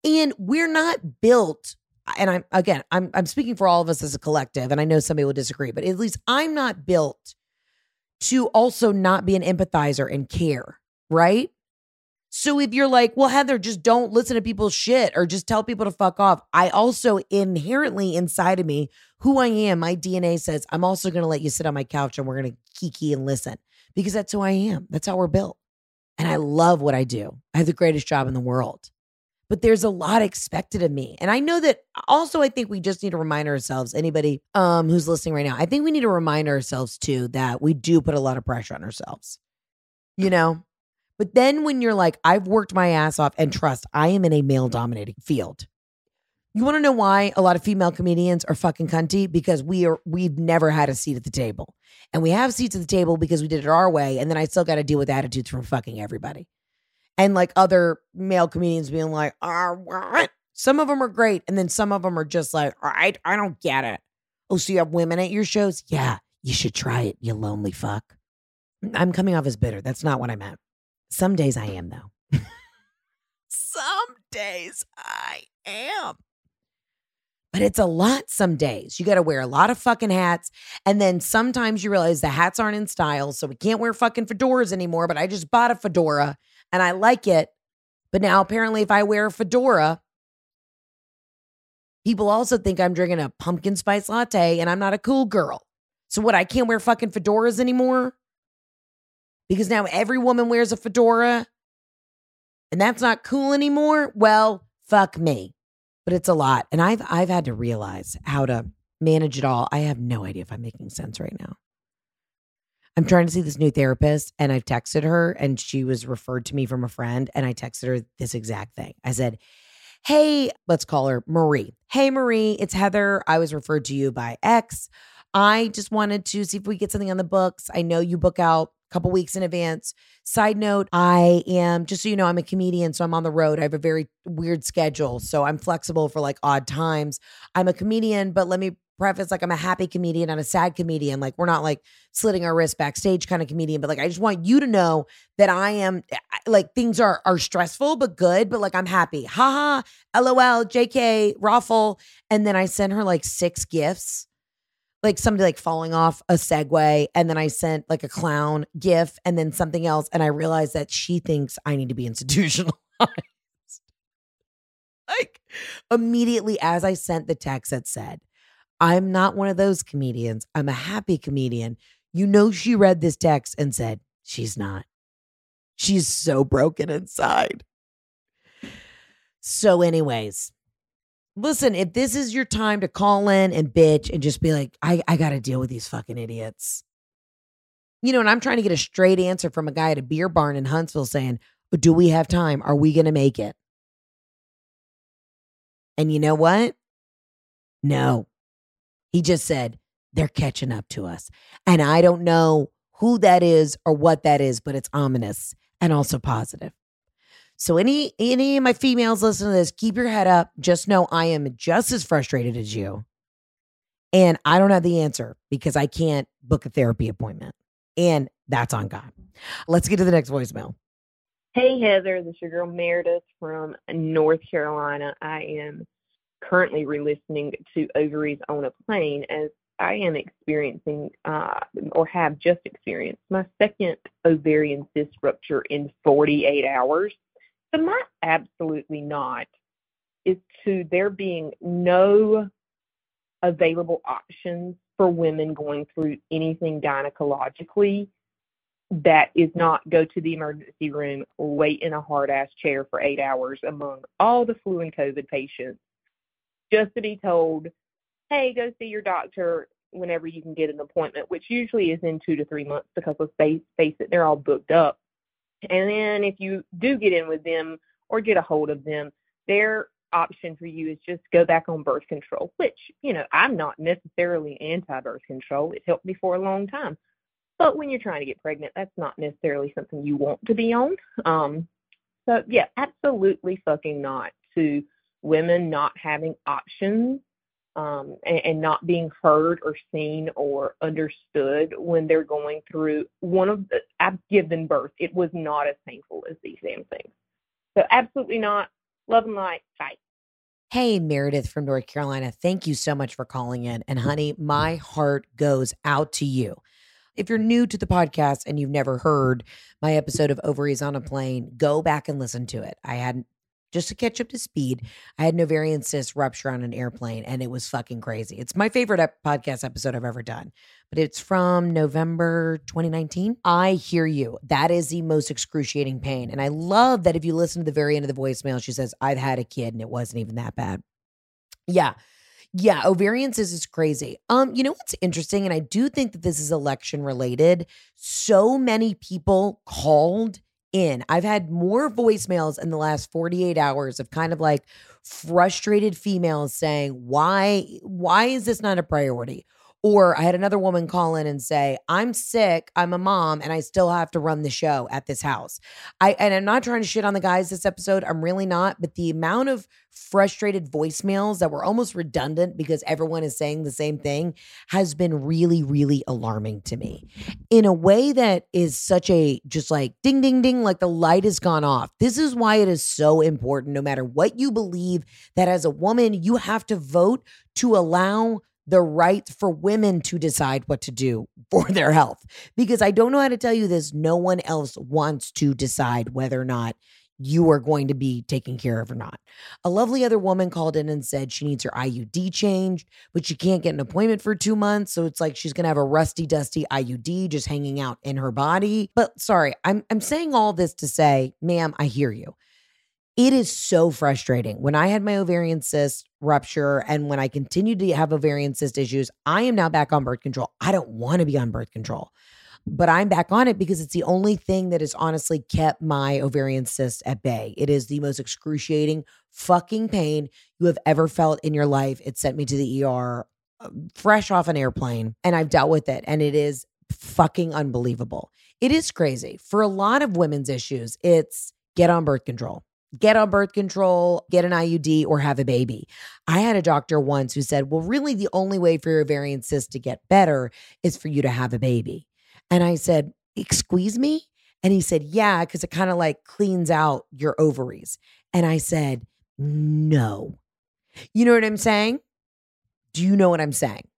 And we're not built and I'm again, I'm I'm speaking for all of us as a collective and I know somebody will disagree, but at least I'm not built to also not be an empathizer and care, right? So if you're like, well, Heather, just don't listen to people's shit or just tell people to fuck off. I also inherently inside of me, who I am, my DNA says, I'm also going to let you sit on my couch and we're going to kiki and listen because that's who I am. That's how we're built. And I love what I do. I have the greatest job in the world. But there's a lot expected of me. And I know that also I think we just need to remind ourselves, anybody um who's listening right now, I think we need to remind ourselves too that we do put a lot of pressure on ourselves. You know, but then when you're like, I've worked my ass off and trust, I am in a male dominated field. You want to know why a lot of female comedians are fucking cunty? Because we are we've never had a seat at the table. And we have seats at the table because we did it our way. And then I still got to deal with attitudes from fucking everybody. And like other male comedians being like, ah, what? Some of them are great. And then some of them are just like, right, I don't get it. Oh, so you have women at your shows? Yeah, you should try it, you lonely fuck. I'm coming off as bitter. That's not what I meant. Some days I am, though. some days I am. But it's a lot some days. You got to wear a lot of fucking hats. And then sometimes you realize the hats aren't in style. So we can't wear fucking fedoras anymore. But I just bought a fedora and I like it. But now apparently, if I wear a fedora, people also think I'm drinking a pumpkin spice latte and I'm not a cool girl. So what? I can't wear fucking fedoras anymore? Because now every woman wears a fedora and that's not cool anymore, well, fuck me. But it's a lot. And I've I've had to realize how to manage it all. I have no idea if I'm making sense right now. I'm trying to see this new therapist and I've texted her and she was referred to me from a friend and I texted her this exact thing. I said, "Hey, let's call her Marie. Hey Marie, it's Heather. I was referred to you by X. I just wanted to see if we get something on the books. I know you book out couple weeks in advance. Side note, I am just so you know, I'm a comedian, so I'm on the road. I have a very weird schedule, so I'm flexible for like odd times. I'm a comedian, but let me preface like I'm a happy comedian and a sad comedian. Like we're not like slitting our wrists backstage kind of comedian, but like I just want you to know that I am eh, like things are are stressful but good, but like I'm happy. Haha, LOL, JK, Raffle. And then I send her like six gifts. Like somebody like falling off a Segway, and then I sent like a clown gif, and then something else, and I realized that she thinks I need to be institutionalized. like immediately as I sent the text that said, I'm not one of those comedians. I'm a happy comedian. You know, she read this text and said, She's not. She's so broken inside. So, anyways, listen, if this is your time to call in and bitch and just be like, I, I got to deal with these fucking idiots. You know, and I'm trying to get a straight answer from a guy at a beer barn in Huntsville saying, Do we have time? Are we going to make it? And you know what? No. He just said, they're catching up to us. And I don't know who that is or what that is, but it's ominous and also positive. So any any of my females listening to this, keep your head up. Just know I am just as frustrated as you. And I don't have the answer because I can't book a therapy appointment. And that's on God. Let's get to the next voicemail. Hey Heather, this is your girl Meredith from North Carolina. I am currently re-listening to Ovaries on a Plane as I am experiencing uh, or have just experienced my second ovarian cyst rupture in 48 hours. So my absolutely not is to there being no available options for women going through anything gynecologically that is not go to the emergency room, wait in a hard ass chair for eight hours among all the flu and COVID patients just to be told, hey, go see your doctor whenever you can get an appointment, which usually is in two to three months because let's face, face it, they're all booked up. And then if you do get in with them or get a hold of them, their option for you is just go back on birth control, which, you know, I'm not necessarily anti birth control. It helped me for a long time. But when you're trying to get pregnant, that's not necessarily something you want to be on. Um, so, yeah, absolutely fucking not to women not having options Um, and, not being heard or seen or understood when they're going through one of the, I've given birth. It was not as painful as these damn things. So absolutely not. Love and light. Bye. Hey, Meredith from North Carolina. Thank you so much for calling in. And honey, my heart goes out to you. If you're new to the podcast and you've never heard my episode of Ovaries on a Plane, go back and listen to it. I had just to catch up to speed, I had an ovarian cyst rupture on an airplane and it was fucking crazy. It's my favorite ep- podcast episode I've ever done, but it's from November 2019. I hear you. That is the most excruciating pain. And I love that if you listen to the very end of the voicemail, she says, I've had a kid and it wasn't even that bad. Yeah. Yeah, ovarian cyst is crazy. Um, you know what's interesting, and I do think that this is election related. So many people called in. I've had more voicemails in the last 48 hours of kind of like frustrated females saying, "Why why is this not a priority?" Or I had another woman call in and say, I'm sick, I'm a mom, and I still have to run the show at this house. I and I'm not trying to shit on the guys this episode. I'm really not, but the amount of frustrated voicemails that were almost redundant because everyone is saying the same thing has been really, really alarming to me. In a way that is such a just like ding ding ding, like the light has gone off. This is why it is so important, no matter what you believe, that as a woman, you have to vote to allow the right for women to decide what to do for their health. Because I don't know how to tell you this, no one else wants to decide whether or not you are going to be taken care of or not. A lovely other woman called in and said she needs her IUD changed, but she can't get an appointment for two months. So it's like she's to have a rusty, dusty IUD just hanging out in her body. But sorry, I'm, I'm saying all this to say, ma'am, I hear you. It is so frustrating. When I had my ovarian cyst rupture and when I continued to have ovarian cyst issues, I am now back on birth control. I don't want to be on birth control, but I'm back on it because it's the only thing that has honestly kept my ovarian cyst at bay. It is the most excruciating fucking pain you have ever felt in your life. It sent me to the ER fresh off an airplane and I've dealt with it and it is fucking unbelievable. it is crazy. For a lot of women's issues, it's get on birth control. Get on birth control, get an IUD, or have a baby. I had a doctor once who said, Well, really, the only way for your ovarian cyst to get better is for you to have a baby. And I said, Excuse me? And he said, Yeah, because it kind of like cleans out your ovaries. And I said, No. You know what I'm saying? Do you know what I'm saying?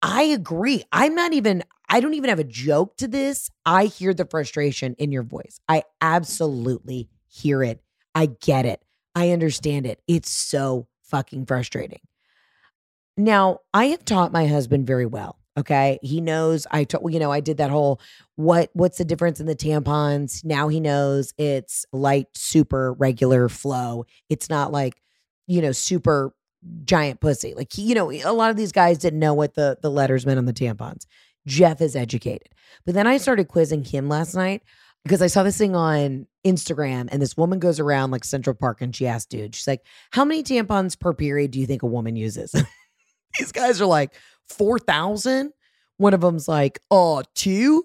I agree. I'm not even, I don't even have a joke to this. I hear the frustration in your voice. I absolutely hear it. I get it. I understand it. It's so fucking frustrating. Now, I have taught my husband very well. Okay. He knows I told, you know, I did that whole what what's the difference in the tampons? Now he knows it's light, super regular flow. It's not like, you know, super giant pussy. Like he, you know, a lot of these guys didn't know what the the letters meant on the tampons. Jeff is educated. But then I started quizzing him last night because I saw this thing on Instagram and this woman goes around like Central Park and she asked dude, she's like, How many tampons per period do you think a woman uses? These guys are like, 4,000. One of them's like, Oh, two,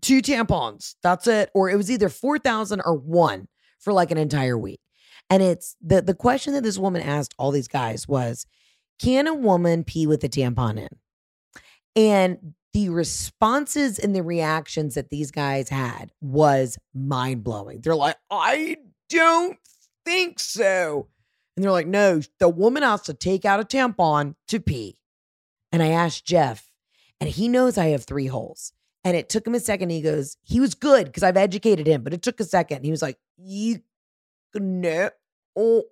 two tampons. That's it. Or it was either 4,000 or one for like an entire week. And it's the, the question that this woman asked all these guys was, Can a woman pee with a tampon in? And the responses and the reactions that these guys had was mind blowing. They're like, I don't think so. And they're like, no, the woman has to take out a tampon to pee. And I asked Jeff, and he knows I have three holes. And it took him a second. He goes, he was good because I've educated him, but it took a second. He was like, you, no, oh,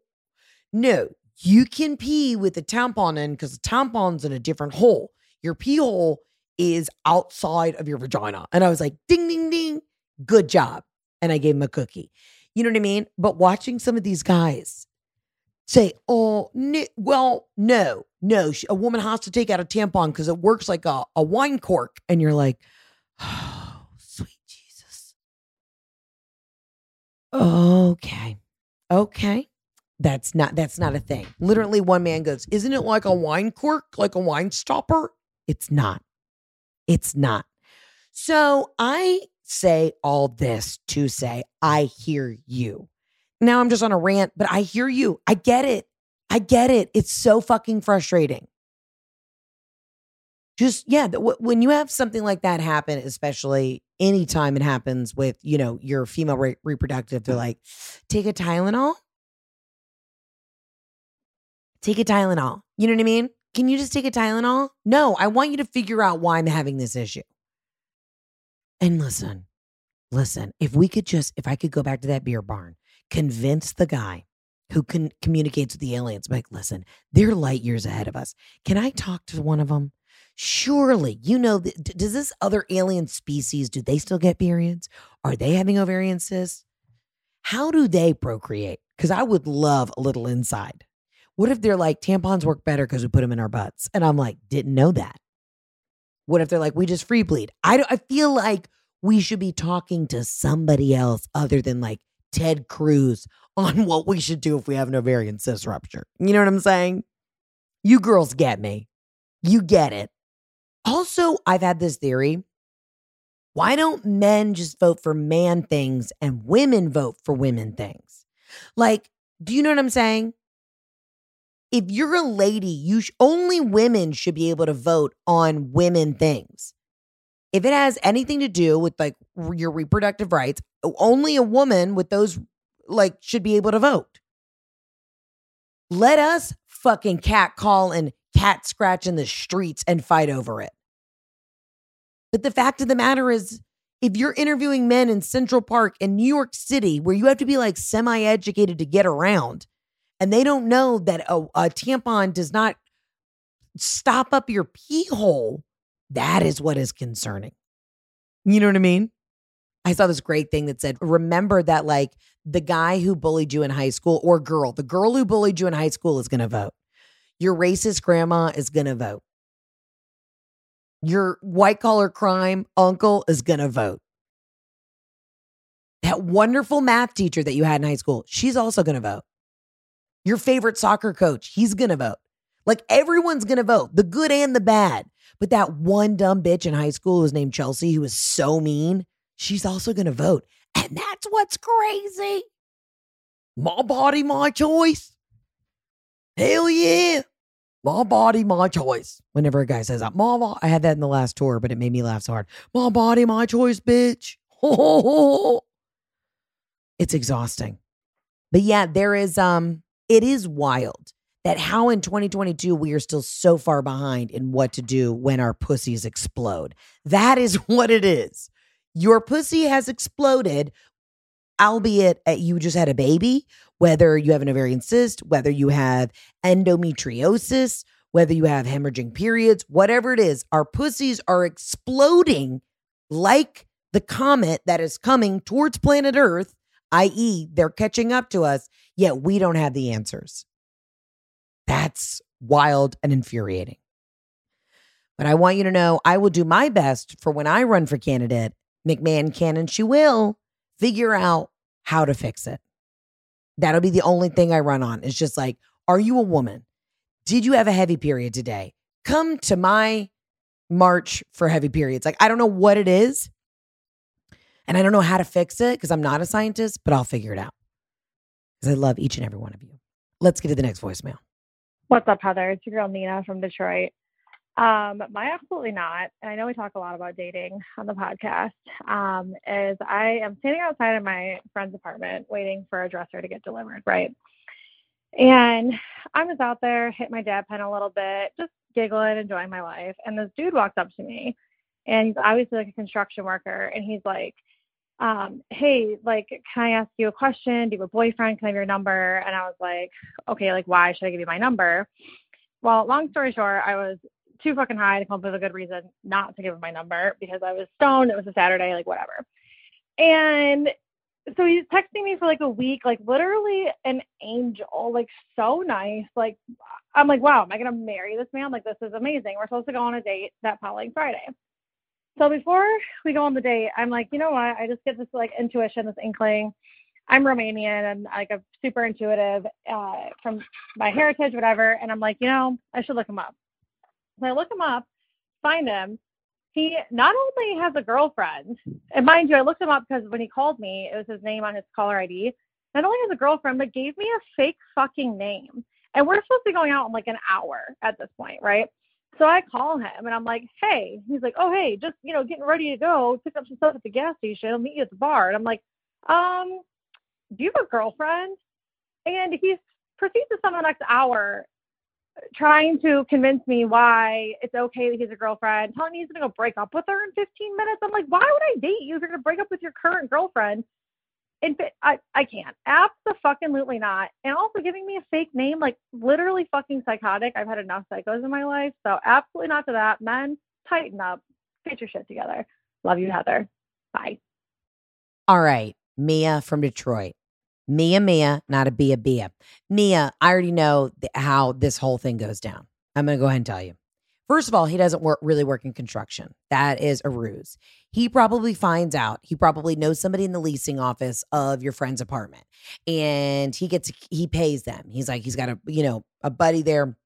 no, you can pee with a tampon in because the tampon's in a different hole. Your pee hole is outside of your vagina. And I was like, ding, ding, ding. Good job. And I gave him a cookie. You know what I mean? But watching some of these guys say, oh, n- well, no, no, a woman has to take out a tampon because it works like a, a wine cork. And you're like, oh, sweet Jesus. Okay. Okay. That's not that's not a thing. Literally one man goes, "Isn't it like a wine cork, like a wine stopper?" It's not. It's not. So I say all this to say, I hear you. Now I'm just on a rant, but I hear you. I get it. I get it. It's so fucking frustrating. Just, yeah, when you have something like that happen, especially anytime it happens with, you know, your female re- reproductive, they're like, take a Tylenol. Take a Tylenol. You know what I mean? Can you just take a Tylenol? No, I want you to figure out why I'm having this issue. And listen, listen, if we could just, if I could go back to that beer barn, convince the guy who can communicates with the aliens, like, listen, they're light years ahead of us. Can I talk to one of them? Surely, you know, does this other alien species, do they still get periods? Are they having ovarian cysts? How do they procreate? Because I would love a little inside. What if they're like, tampons work better because we put them in our butts? And I'm like, didn't know that. What if they're like, we just free bleed? I, don't, I feel like we should be talking to somebody else other than like Ted Cruz on what we should do if we have an ovarian cyst rupture. You know what I'm saying? You girls get me. You get it. Also, I've had this theory. Why don't men just vote for man things and women vote for women things? Like, do you know what I'm saying? If you're a lady, you sh- only women should be able to vote on women things. If it has anything to do with like your reproductive rights, only a woman with those like should be able to vote. Let us fucking cat call and cat scratch in the streets and fight over it. But the fact of the matter is, if you're interviewing men in Central Park in New York City, where you have to be like semi educated to get around, and they don't know that a, a tampon does not stop up your pee hole, that is what is concerning. You know what I mean? I saw this great thing that said, remember that like the guy who bullied you in high school or girl, the girl who bullied you in high school is going to vote. Your racist grandma is going to vote. Your white collar crime uncle is going to vote. That wonderful math teacher that you had in high school, she's also going to vote. Your favorite soccer coach, he's going to vote. Like everyone's going to vote, the good and the bad. But that one dumb bitch in high school who was named Chelsea, who was so mean, she's also going to vote. And that's what's crazy. My body, my choice. Hell yeah. My body, my choice. Whenever a guy says that, my bo- I had that in the last tour, but it made me laugh so hard. My body, my choice, bitch. it's exhausting. But yeah, there is um it is wild that how in 2022 we are still so far behind in what to do when our pussies explode. That is what it is. Your pussy has exploded, albeit uh, you just had a baby, whether you have an ovarian cyst, whether you have endometriosis, whether you have hemorrhaging periods, whatever it is, our pussies are exploding like the comet that is coming towards planet Earth, i.e., they're catching up to us, yet we don't have the answers. That's wild and infuriating. But I want you to know I will do my best for when I run for candidate. McMahon can and she will figure out how to fix it. That'll be the only thing I run on. It's just like, are you a woman? Did you have a heavy period today? Come to my march for heavy periods. Like, I don't know what it is. And I don't know how to fix it because I'm not a scientist, but I'll figure it out. Because I love each and every one of you. Let's get to the next voicemail. What's up, Heather? It's your girl Nina from Detroit. Um, my absolutely not, and I know we talk a lot about dating on the podcast. Um, is I am standing outside of my friend's apartment waiting for a dresser to get delivered, right? And I was out there, hit my dab pen a little bit, just giggling, enjoying my life. And this dude walks up to me, and he's obviously like a construction worker, and he's like, um, hey, like, can I ask you a question? Do you have a boyfriend? Can I have your number? And I was like, okay, like, why should I give you my number? Well, long story short, I was too fucking high to come up with a good reason not to give him my number because I was stoned. It was a Saturday, like, whatever. And so he's texting me for like a week, like literally an angel, like so nice. Like I'm like, wow, am I gonna marry this man? Like this is amazing. We're supposed to go on a date that following Friday. So before we go on the date, I'm like, you know what? I just get this like intuition, this inkling. I'm Romanian and like I'm super intuitive uh, from my heritage, whatever. And I'm like, you know, I should look him up. So I look him up, find him. He not only has a girlfriend, and mind you, I looked him up because when he called me, it was his name on his caller ID. Not only has a girlfriend, but gave me a fake fucking name. And we're supposed to be going out in like an hour at this point, right? So I call him and I'm like, hey, he's like, oh, hey, just, you know, getting ready to go, pick up some stuff at the gas station. I'll meet you at the bar. And I'm like, um, do you have a girlfriend? And he proceeds to spend the next hour trying to convince me why it's okay that he's a girlfriend, telling me he's going to go break up with her in 15 minutes. I'm like, why would I date you if you're going to break up with your current girlfriend? And I, I can't. Absolutely not. And also giving me a fake name, like literally fucking psychotic. I've had enough psychos in my life. So absolutely not to that. Men, tighten up. Get your shit together. Love you, Heather. Bye. All right. Mia from Detroit. Mia, Mia, not a Bia, Bia. Mia, I already know how this whole thing goes down. I'm going to go ahead and tell you. First of all, he doesn't work really work in construction. That is a ruse. He probably finds out. He probably knows somebody in the leasing office of your friend's apartment, and he gets he pays them. He's like he's got a you know a buddy there.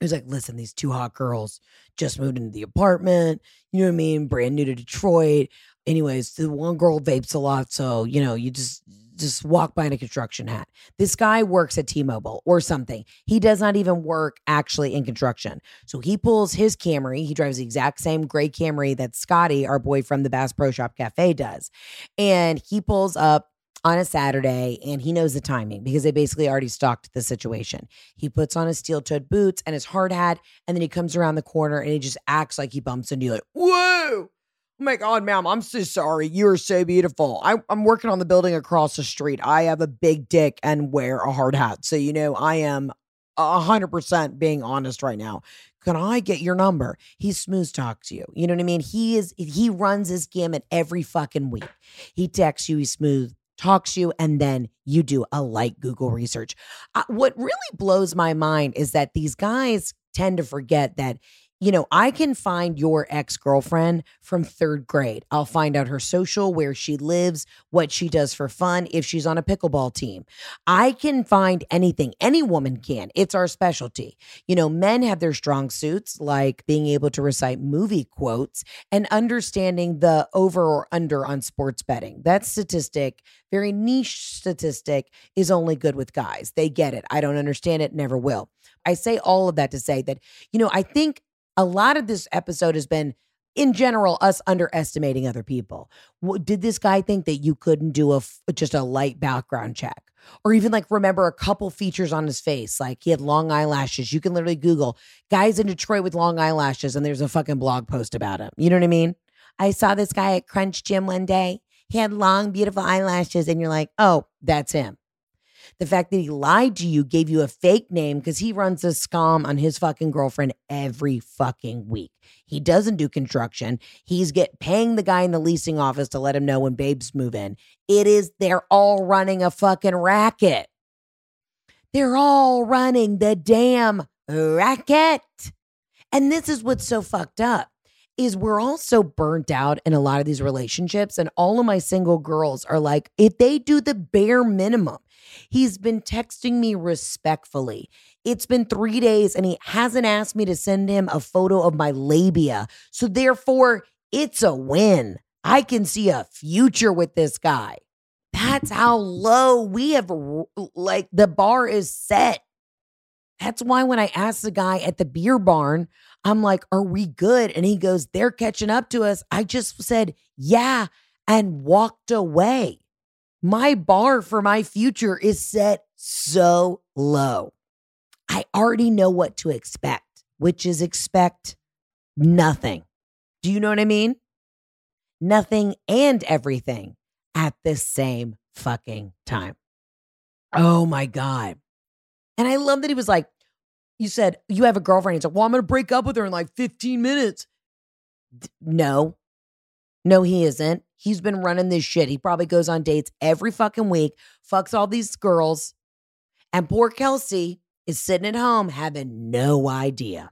He's like, listen, these two hot girls just moved into the apartment. You know what I mean? Brand new to Detroit. Anyways, the one girl vapes a lot, so you know you just just walk by in a construction hat. This guy works at T-Mobile or something. He does not even work actually in construction. So he pulls his Camry. He drives the exact same gray Camry that Scotty, our boy from the Bass Pro Shop Cafe, does. And he pulls up on a Saturday and he knows the timing because they basically already stalked the situation. He puts on his steel toed boots and his hard hat, and then he comes around the corner and he just acts like he bumps into you like, whoa. Oh my God, ma'am, I'm so sorry. You are so beautiful. I, I'm working on the building across the street. I have a big dick and wear a hard hat. So, you know, I am 100% being honest right now. Can I get your number? He smooth talks you. You know what I mean? He is, he runs his gamut every fucking week. He texts you, he smooth talks you, and then you do a light Google research. Uh, what really blows my mind is that these guys tend to forget that you know, I can find your ex girlfriend from third grade. I'll find out her social, where she lives, what she does for fun, if she's on a pickleball team. I can find anything. Any woman can. It's our specialty. You know, men have their strong suits, like being able to recite movie quotes and understanding the over or under on sports betting. That statistic, very niche statistic, is only good with guys. They get it. I don't understand it, never will. I say all of that to say that, you know, I think a lot of this episode has been in general us underestimating other people. Did this guy think that you couldn't do a just a light background check? Or even like remember a couple features on his face like he had long eyelashes. You can literally google guys in detroit with long eyelashes and there's a fucking blog post about him. You know what i mean? I saw this guy at crunch gym one day. He had long beautiful eyelashes and you're like oh that's him the fact that he lied to you, gave you a fake name because he runs a scam on his fucking girlfriend every fucking week. He doesn't do construction. He's get paying the guy in the leasing office to let him know when babes move in. It is they're all running a fucking racket. They're all running the damn racket. And this is what's so fucked up is we're all so burnt out in a lot of these relationships and all of my single girls are like if they do the bare minimum He's been texting me respectfully. It's been three days and he hasn't asked me to send him a photo of my labia. So, therefore, it's a win. I can see a future with this guy. That's how low we have, like, the bar is set. That's why when I asked the guy at the beer barn, I'm like, Are we good? And he goes, They're catching up to us. I just said, Yeah, and walked away. My bar for my future is set so low. I already know what to expect, which is expect nothing. Do you know what I mean? Nothing and everything at the same fucking time. Oh my God. And I love that he was like, You said you have a girlfriend. He's like, Well, I'm going to break up with her in like 15 minutes. No, no, he isn't. He's been running this shit. He probably goes on dates every fucking week, fucks all these girls. And poor Kelsey is sitting at home having no idea.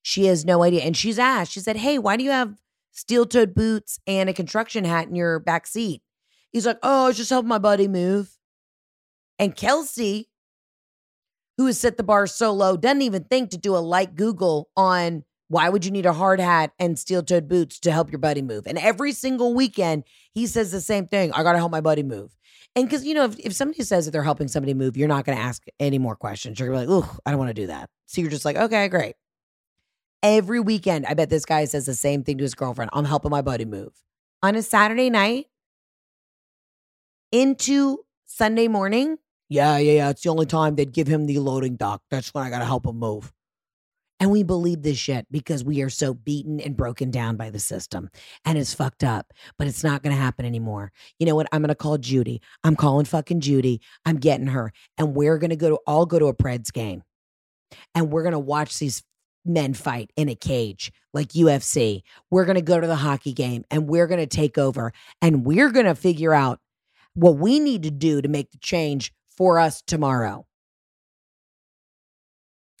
She has no idea. And she's asked, she said, Hey, why do you have steel toed boots and a construction hat in your back seat? He's like, Oh, I was just helping my buddy move. And Kelsey, who has set the bar so low, doesn't even think to do a light Google on why would you need a hard hat and steel toed boots to help your buddy move? And every single weekend, he says the same thing I got to help my buddy move. And because, you know, if, if somebody says that they're helping somebody move, you're not going to ask any more questions. You're like, oh, I don't want to do that. So you're just like, okay, great. Every weekend, I bet this guy says the same thing to his girlfriend I'm helping my buddy move. On a Saturday night into Sunday morning, yeah, yeah, yeah. It's the only time they'd give him the loading dock. That's when I got to help him move. And we believe this shit because we are so beaten and broken down by the system and it's fucked up, but it's not going to happen anymore. You know what? I'm going to call Judy. I'm calling fucking Judy. I'm getting her. And we're going to go to, all go to a Preds game and we're going to watch these men fight in a cage like UFC. We're going to go to the hockey game and we're going to take over and we're going to figure out what we need to do to make the change for us tomorrow.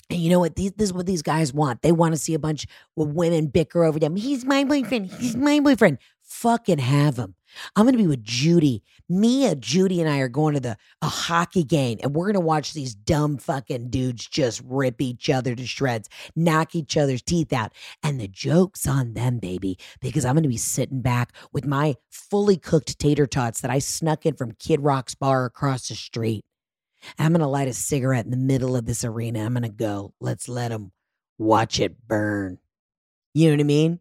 And you know what? These, this is what these guys want. They want to see a bunch of women bicker over them. He's my boyfriend. He's my boyfriend. Fucking have him. I'm going to be with Judy. Mia, uh, Judy, and I are going to the a hockey game, and we're going to watch these dumb fucking dudes just rip each other to shreds, knock each other's teeth out. And the joke's on them, baby, because I'm going to be sitting back with my fully cooked tater tots that I snuck in from Kid Rock's bar across the street. I'm going to light a cigarette in the middle of this arena. I'm going to go, let's let them watch it burn. You know what I mean?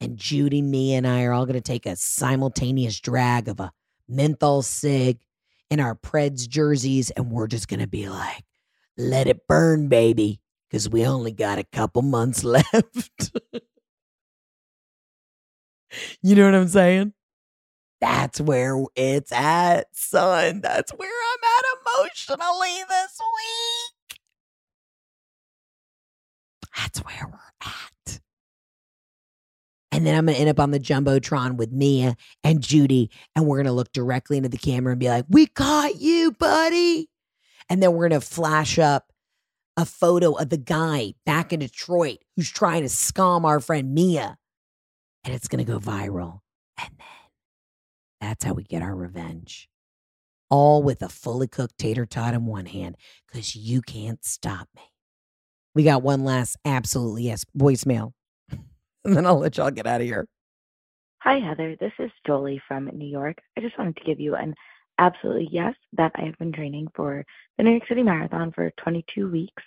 And Judy, me, and I are all going to take a simultaneous drag of a menthol cig in our Preds jerseys, and we're just going to be like, let it burn, baby, because we only got a couple months left. you know what I'm saying? That's where it's at, son. That's where I'm at emotionally this week. That's where we're at. And then I'm going to end up on the Jumbotron with Mia and Judy, and we're going to look directly into the camera and be like, We caught you, buddy. And then we're going to flash up a photo of the guy back in Detroit who's trying to scam our friend Mia. And it's going to go viral. And then that's how we get our revenge. All with a fully cooked tater tot in one hand because you can't stop me. We got one last absolutely yes voicemail. and then I'll let y'all get out of here. Hi, Heather. This is Jolie from New York. I just wanted to give you an absolutely yes that I have been training for the New York City Marathon for 22 weeks,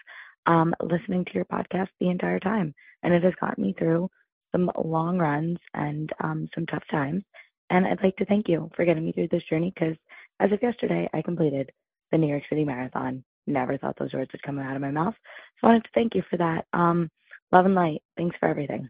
um, listening to your podcast the entire time. And it has gotten me through some long runs and um, some tough times. And I'd like to thank you for getting me through this journey because as of yesterday, I completed the New York City Marathon. Never thought those words would come out of my mouth. So I wanted to thank you for that. Um, love and light. Thanks for everything.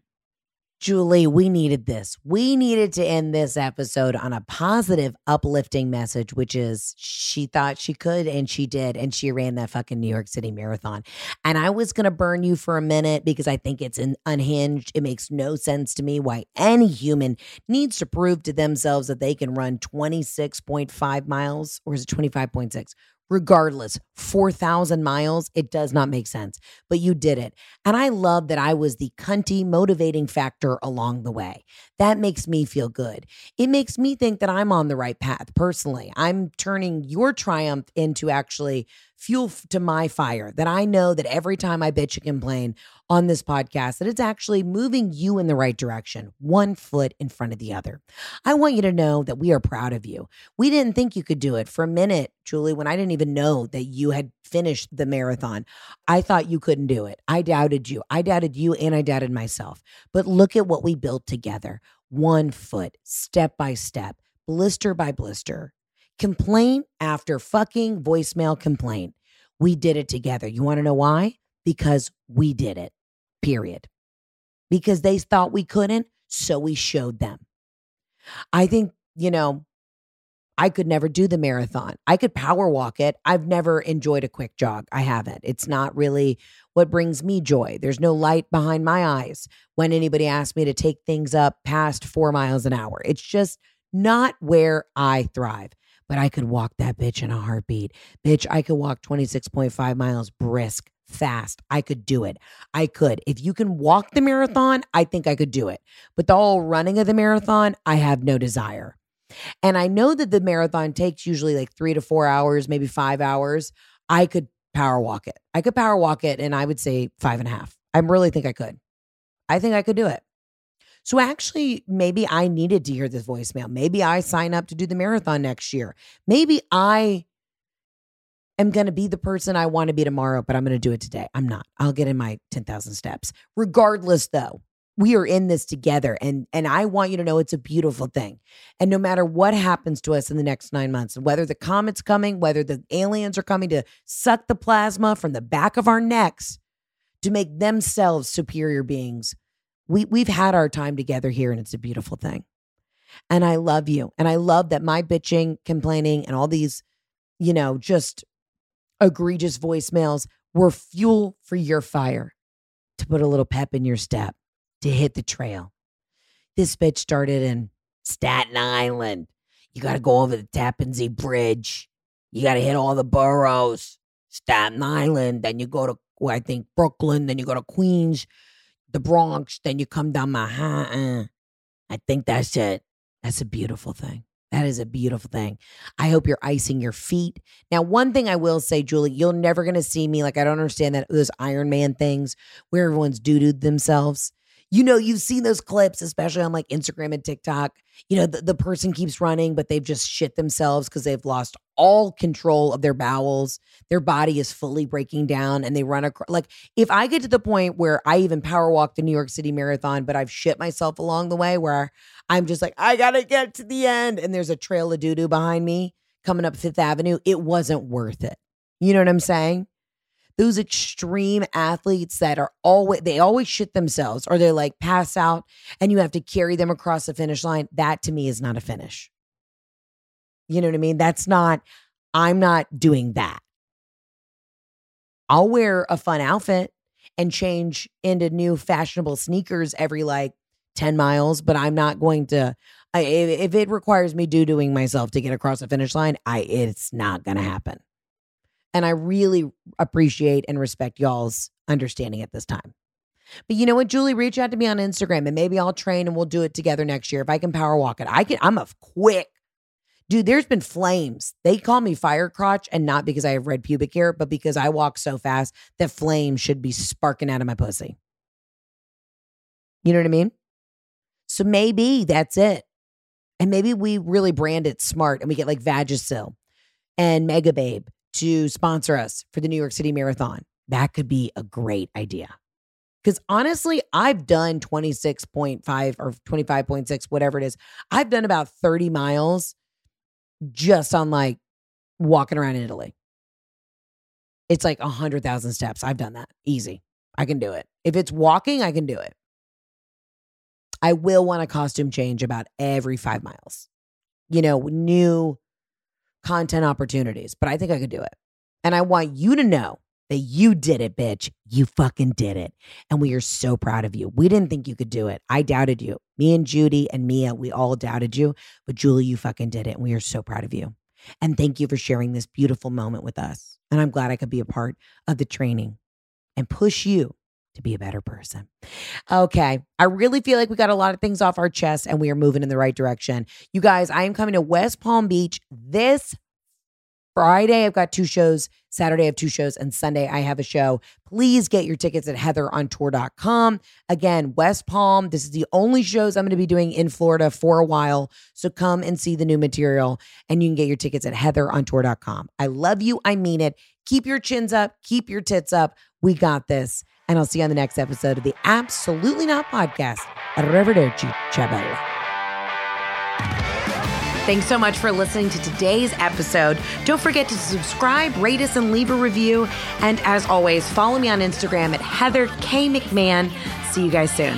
Julie, we needed this. We needed to end this episode on a positive, uplifting message, which is she thought she could and she did. And she ran that fucking New York City marathon. And I was going to burn you for a minute because I think it's unhinged. It makes no sense to me why any human needs to prove to themselves that they can run 26.5 miles or is it 25.6? Regardless 4000 miles it does not make sense but you did it. And i love that i was the cunty motivating factor along the way. That makes me feel good. It makes me think that i'm on the right path. Personally i'm turning your triumph into actually fuel to my fire that I know that every time I bitch and complain on this podcast that it's actually moving you in the right direction, one foot in front of the other. I want you to know that we are proud of you. We didn't think you could do it for a minute, Julie, when I didn't even know that you had finished the marathon. I thought you couldn't do it. I doubted you. I doubted you and I doubted myself. But look at what we built together. One foot, step by step, blister by blister complaint after fucking voicemail complaint. We did it together. You want to know why? Because we did it, period. Because they thought we couldn't, so we showed them. I think, you know, I could never do the marathon. I could power walk it. I've never enjoyed a quick jog. I haven't. It's not really what brings me joy. There's no light behind my eyes when anybody asks me to take things up past four miles an hour. It's just not where I thrive but I could walk that bitch in a heartbeat. Bitch, I could walk 26.5 miles brisk, fast. I could do it. I could. If you can walk the marathon, I think I could do it. But the whole running of the marathon, I have no desire. And I know that the marathon takes usually like three to four hours, maybe five hours. I could power walk it. I could power walk it, and I would say five and a half. I really think I could. I think I could do it. So actually, maybe I needed to hear this voicemail. Maybe I sign up to do the marathon next year. Maybe I am going to be the person I want to be tomorrow, but I'm going to do it today. I'm not. I'll get in my 10,000 steps. Regardless, though, we are in this together and and I want you to know it's a beautiful thing. And no matter what happens to us in the next 9 months, whether the comet's coming, whether the aliens are coming to suck the plasma from the back of our necks to make themselves superior beings, we we've had our time together here and it's a beautiful thing. And I love you. And I love that my bitching, complaining, and all these, you know, just egregious voicemails were fuel for your fire to put a little pep in your step, to hit the trail. This bitch started in Staten Island. You got to go over the Tappan Zee Bridge. You got to hit all the boroughs. Staten Island. Then you go to, well, I think, Brooklyn. Then you go to Queens the Bronx, then you come down Manhattan. I think that's it. That's a beautiful thing. That is a beautiful thing. I hope you're icing your feet. Now, one thing I will say, Julie, you're never going to see me like I don't understand that those Iron Man things where everyone's doo dooed themselves. You know, you've seen those clips, especially on like Instagram and TikTok. You know, the, the person keeps running, but they've just shit themselves because they've lost all control of their bowels. Their body is fully breaking down and they run across. Like, if I get to the point where I even power walk the New York City Marathon, but I've shit myself along the way where I'm just like, I got to get to the end and there's a trail of doo doo behind me coming up Fifth Avenue, it wasn't worth it. You know what I'm saying? Those extreme athletes that are always they always shit themselves or they're like pass out and you have to carry them across the finish line that to me is not a finish. You know what i mean? That's not i'm not doing that. I'll wear a fun outfit and change into new fashionable sneakers every like 10 miles but i'm not going to I, if it requires me do doing myself to get across the finish line i it's not going to happen And I really appreciate and respect y'all's understanding at this time. But you know what, Julie, reach out to me on Instagram and maybe I'll train and we'll do it together next year if I can power walk it. I can I'm a quick Dude, there's been flames. They call me fire crotch, and not because I have red pubic hair, but because I walk so fast that flames should be sparking out of my pussy. You know what I mean? So maybe that's it. And maybe we really brand it smart and we get like Vagisil and Megababe to sponsor us for the New York City Marathon. That could be a great idea. Because honestly, I've done 26.5 or 25.6, whatever it is. I've done about 30 miles just on like walking around in Italy. It's like a 100,000 steps. I've done that easy. I can do it. If it's walking, I can do it. I will want a costume change about every five miles, you know, new content opportunities, but I think I could do it. And I want you to know that you did it, bitch. You fucking did it. And we are so proud of you. We didn't think you could do it. I doubted you. Me and Judy and Mia, we all doubted you. But Julie, you fucking did it. And we are so proud of you. And thank you for sharing this beautiful moment with us. And I'm glad I could be a part of the training and push you to be a better person. Okay. I really feel like we got a lot of things off our chest and we are moving in the right direction. You guys, I am coming to West Palm Beach this Friday, I've got two shows. Saturday, I have two shows. And Sunday, I have a show. Please get your tickets at heatherontour.com. Again, West Palm. This is the only shows I'm going to be doing in Florida for a while. So come and see the new material. And you can get your tickets at heatherontour.com. I love you. I mean it. Keep your chins up. Keep your tits up. We got this. And I'll see you on the next episode of the Absolutely Not Podcast. Arrivederci. Ciao. Thanks so much for listening to today's episode. Don't forget to subscribe, rate us, and leave a review. And as always, follow me on Instagram at Heather K. McMahon. See you guys soon.